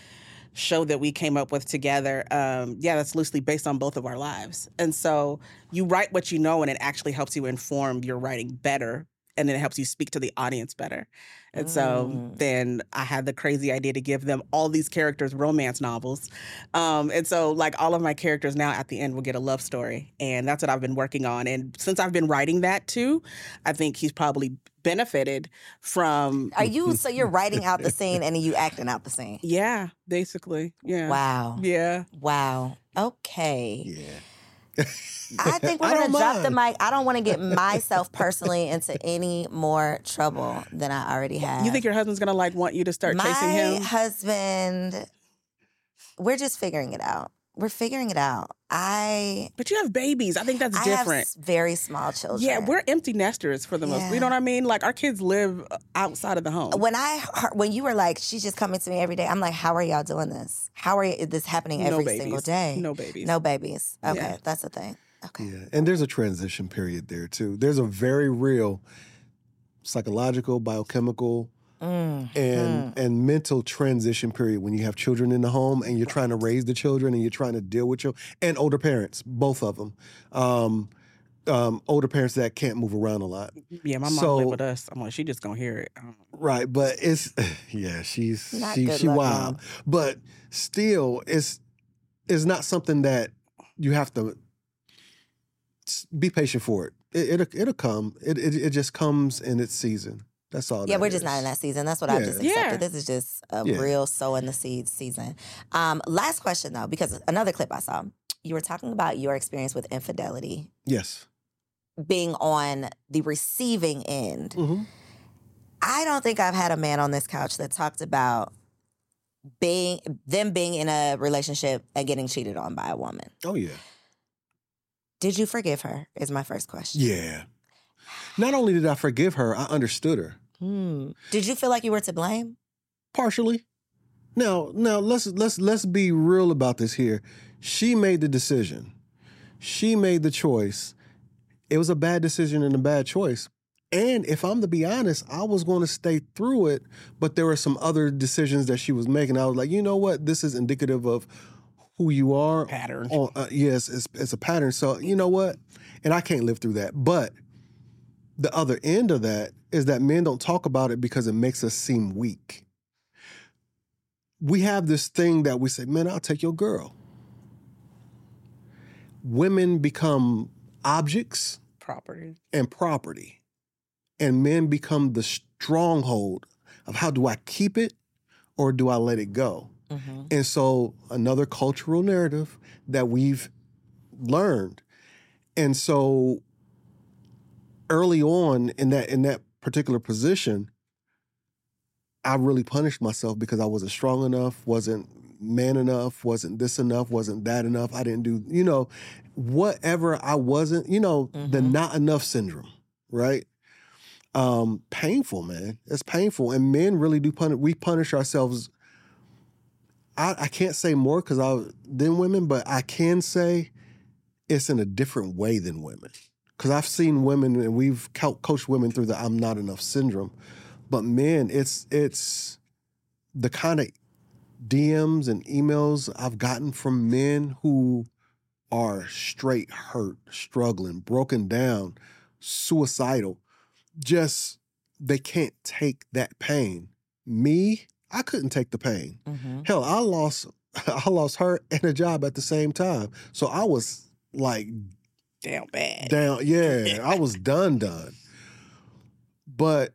show that we came up with together. Um, yeah, that's loosely based on both of our lives, and so you write what you know, and it actually helps you inform your writing better. And then it helps you speak to the audience better. And so Mm. then I had the crazy idea to give them all these characters romance novels. Um, and so, like, all of my characters now at the end will get a love story. And that's what I've been working on. And since I've been writing that too, I think he's probably benefited from. Are you, so you're writing out the scene and then you acting out the scene? Yeah, basically. Yeah. Wow. Yeah. Wow. Okay. yeah. I think we're I gonna don't drop the mic. I don't want to get myself personally into any more trouble than I already have. You think your husband's going to like want you to start My chasing him? husband, we're just figuring it out. We're figuring it out. I But you have babies. I think that's I different. have very small children. Yeah, we're empty nesters for the most. You know what I mean? Like our kids live uh, outside of the home. When I heard, when you were like, she's just coming to me every day. I'm like, how are y'all doing this? How are you, is this happening every babies. single day? No babies. No babies. Okay, Yeah. that's the thing. Okay. Yeah, and there's a transition period there too. There's a very real psychological, biochemical, Mm. and and mental transition period when you have children in the home and you're trying to raise the children and you're trying to deal with your and older parents, both of them. Um, um, older parents that can't move around a lot, Yeah, my mom So- lived with us. I'm like, she just gonna hear it. Right? But it's yeah, she's Not she she luck, wild, but still, it's it's not something that you have to be patient for it. It it'll, it'll come. It, it it just comes in its season. That's all. Yeah, that we're just not in that season. That's what I've just accepted. Yeah. This is just a Yeah. real sowing the seeds season. Um, last question though, because another clip I saw, you were talking about your experience with infidelity. Yes. being on the receiving end. hmm I don't think I've had a man on this couch that talked about being them being in a relationship and getting cheated on by a woman. Oh yeah, Did you forgive her? Is my first question. yeah. Not only did I forgive her, I understood her Hmm. Did you feel like you were to blame? partially. Now, now let's let's let's be real about this here. She made the decision. She made the choice. It was a bad decision and a bad choice. And if I'm to be honest, I was going to stay through it, but there were some other decisions that she was making. I was like, you know what? This is indicative of who you are. Pattern. Oh, uh, yes, it's, it's a pattern. So you know what? And I can't live through that. But the other end of that is that men don't talk about it because it makes us seem weak. We have this thing that we say, man, I'll take your girl. Women become objects Property. and property, and men become the stronghold of how do I keep it or do I let it go? Mm-hmm. And so another cultural narrative that we've learned. And so early on in that in that particular position, I really punished myself because I wasn't strong enough, wasn't man enough, wasn't this enough, wasn't that enough. I didn't do, you know, whatever I wasn't, you know, the Mhm. not enough syndrome, right? Um, painful, man. It's painful. And men really do punish we punish ourselves I, I can't say more because I than women, but I can say it's in a different way than women. Because I've seen women and we've co- coached women through the "I'm not enough" syndrome, but men, it's it's the kind of DMs and emails I've gotten from men who are straight hurt, struggling, broken down, suicidal. Just they can't take that pain. Me, I couldn't take the pain. Mm-hmm. Hell, I lost I lost her and a job at the same time. So I was like Damn bad. down. Yeah, I was done, done. But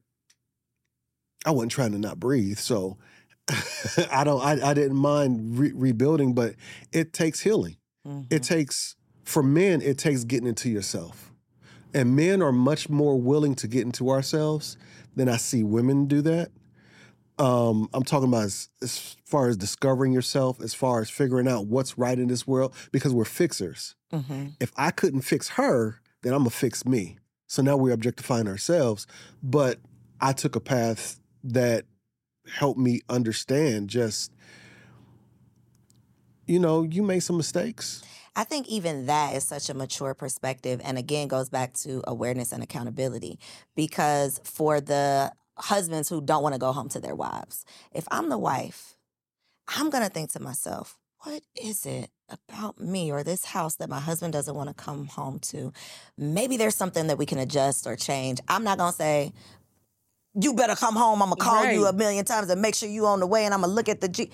I wasn't trying to not breathe. So I don't. I, I didn't mind re- rebuilding, but it takes healing. Mm-hmm. It takes for men. It takes getting into yourself, and men are much more willing to get into ourselves than I see women do that. Um, I'm talking about as, as far as discovering yourself, as far as figuring out what's right in this world, because we're fixers Mm-hmm. if I couldn't fix her, then I'm gonna fix me. So now we're objectifying ourselves. But I took a path that helped me understand just, you know, you made some mistakes. I think even that is such a mature perspective. And again, goes back to awareness and accountability. Because for the husbands who don't want to go home to their wives, if I'm the wife, I'm to think to myself, what is it about me or this house that my husband doesn't want to come home to? Maybe there's something that we can adjust or change. I'm not going to say, you better come home. I'm going to call you a million times and make sure you on the way and I'm going to look at the G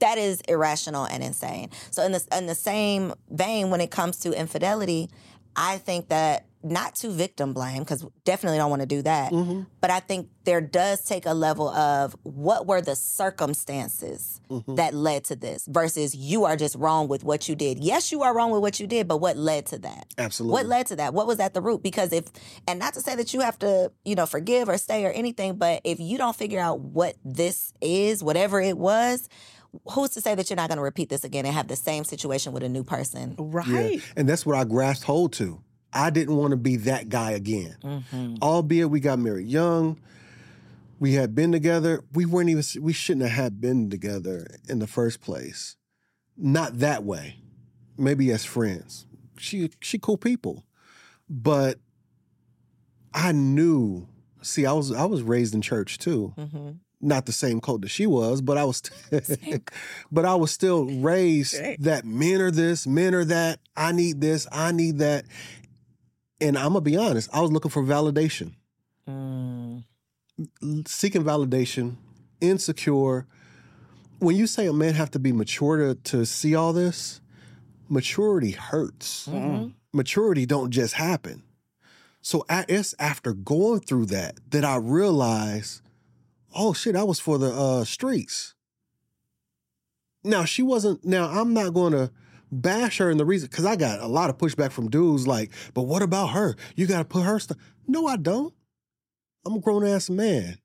that is irrational and insane. So in the in the same vein, when it comes to infidelity, I think that not to victim blame because definitely don't want to do that. Mm-hmm. But I think there does take a level of what were the circumstances Mm-hmm. that led to this versus you are just wrong with what you did. Yes, you are wrong with what you did, but what led to that? Absolutely. What led to that? What was at the root? Because if, and not to say that you have to, you know, forgive or stay or anything, but if you don't figure out what this is, whatever it was, who's to say that you're not going to repeat this again and have the same situation with a new person? Right. Yeah. And that's what I grasped hold to. I didn't want to be that guy again. Mm-hmm. Albeit we got married young. We had been together. We weren't even we shouldn't have had been together in the first place. Not that way. Maybe as friends. She she cool people. But I knew see I was I was raised in church too. Mm-hmm. Not the same cult that she was, but I was but I was still raised that men are this, men are that. I need this, I need that. And I'm gonna be honest, I was looking for validation, Mm. seeking validation, insecure. When you say a man have to be mature to, to see all this, maturity hurts. Mm-hmm. Maturity don't just happen. So it's after going through that that I realized, oh shit, I was for the uh, streets. Now she wasn't. Now I'm not going to bash her and the reason because I got a lot of pushback from dudes like, but what about her? You got to put her stuff. No, I don't. I'm a grown ass man.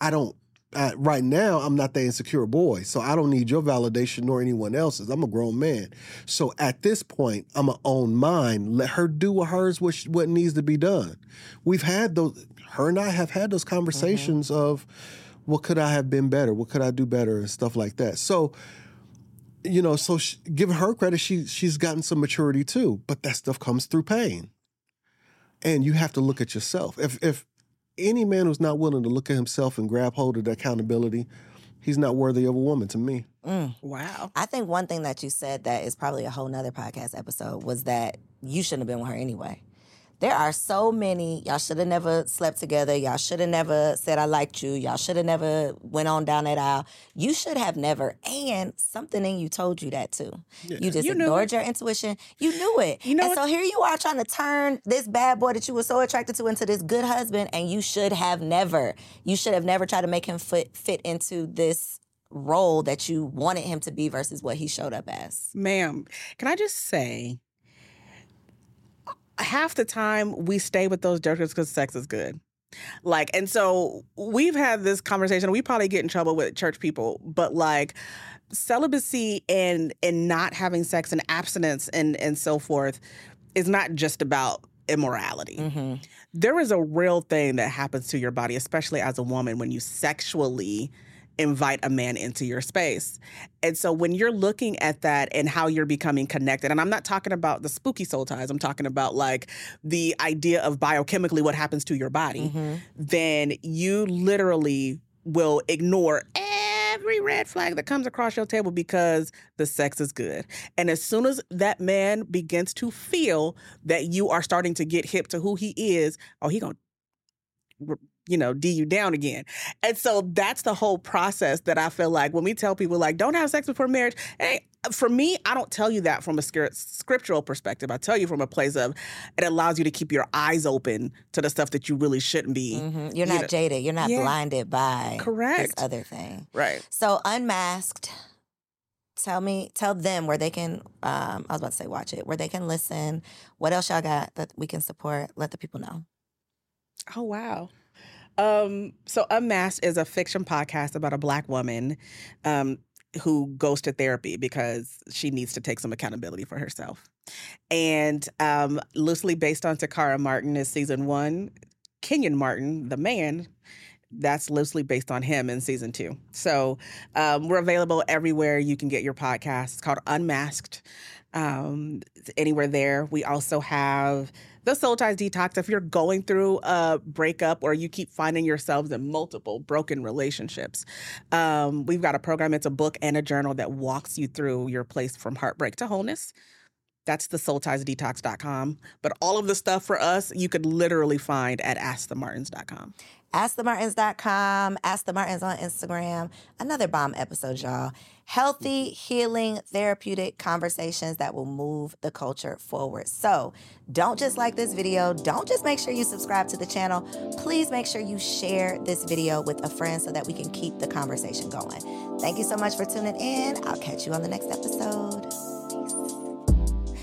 I don't. I, right now, I'm not the insecure boy, so I don't need your validation nor anyone else's. I'm a grown man, so at this point, I'm gonna own mine. Let her do what hers what, what needs to be done. We've had those. Her and I have had those mm-hmm. conversations of, what could I have been better? What could I do better and stuff like that. So you know, so she, giving her credit, she she's gotten some maturity too. But that stuff comes through pain, and you have to look at yourself. If if any man who's not willing to look at himself and grab hold of the accountability, he's not worthy of a woman to me. Mm. Wow. I think one thing that you said that is probably a whole nother podcast episode was that you shouldn't have been with her anyway. There are so many. Y'all should have never slept together. Y'all should have never said I liked you. Y'all should have never went on down that aisle. You should have never. And something in you told you that too. You just You ignored your intuition. You knew it. You know and what- so here you are trying to turn this bad boy that you were so attracted to into this good husband, and you should have never. You should have never tried to make him fit fit into this role that you wanted him to be versus what he showed up as. Ma'am, can I just say, half the time we stay with those jerkers because sex is good. Like, and so we've had this conversation. We probably get in trouble with church people, but like celibacy and and not having sex and abstinence and and so forth is not just about immorality. Mm-hmm. There is a real thing that happens to your body, especially as a woman, when you sexually invite a man into your space. And so when you're looking at that and how you're becoming connected, and I'm not talking about the spooky soul ties, I'm talking about like the idea of biochemically what happens to your body, Mm-hmm. then you literally will ignore every red flag that comes across your table because the sex is good. And as soon as that man begins to feel that you are starting to get hip to who he is, oh, he going to you know, D you down again. And so that's the whole process that I feel like when we tell people like don't have sex before marriage, hey, for me, I don't tell you that from a scr- scriptural perspective. I tell you from a place of it allows you to keep your eyes open to the stuff that you really shouldn't be. hmm You're you not know- jaded. You're not Yeah. blinded by Correct. this other thing. Right. So unmasked. Tell me, tell them where they can. Um, I was about to say watch it, where they can listen. What else y'all got that we can support? Let the people know. Oh wow. Um, so Unmasked is a fiction podcast about a black woman um, who goes to therapy because she needs to take some accountability for herself. And um, loosely based on Taccara Martin is season one. Kenyon Martin, the man, that's loosely based on him in season two. So um, we're available everywhere you can get your podcast. It's called Unmasked. Um, anywhere there. We also have the Soul Ties Detox. If you're going through a breakup or you keep finding yourselves in multiple broken relationships, um, we've got a program. It's a book and a journal that walks you through your place from heartbreak to wholeness. That's the soultiesdetox.com. But all of the stuff for us, you could literally find at askthemartins.com. AskTheMartins.com, Ask the Martins on Instagram. Another bomb episode, y'all. Healthy, mm-hmm. healing, therapeutic conversations that will move the culture forward. So don't just like this video. Don't just make sure you subscribe to the channel. Please make sure you share this video with a friend so that we can keep the conversation going. Thank you so much for tuning in. I'll catch you on the next episode.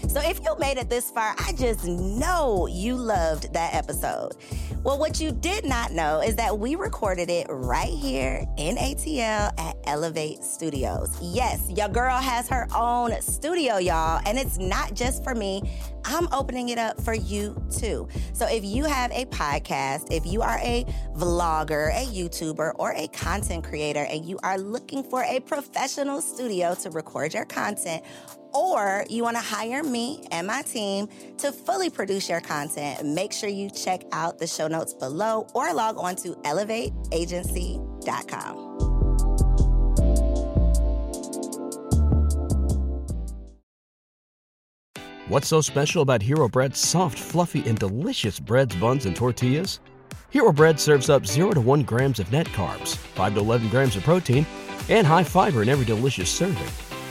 So if you made it this far, I just know you loved that episode. Well, what you did not know is that we recorded it right here in ATL at Ellevate Studios. Yes, your girl has her own studio, y'all, and it's not just for me. I'm opening it up for you too. So if you have a podcast, if you are a vlogger, a YouTuber, or a content creator, and you are looking for a professional studio to record your content, or you want to hire me and my team to fully produce your content, make sure you check out the show notes below or log on to ellevateagency.com. What's so special about Hero Bread's soft, fluffy, and delicious breads, buns, and tortillas? Hero Bread serves up 0 to 1 grams of net carbs, 5 to 11 grams of protein, and high fiber in every delicious serving.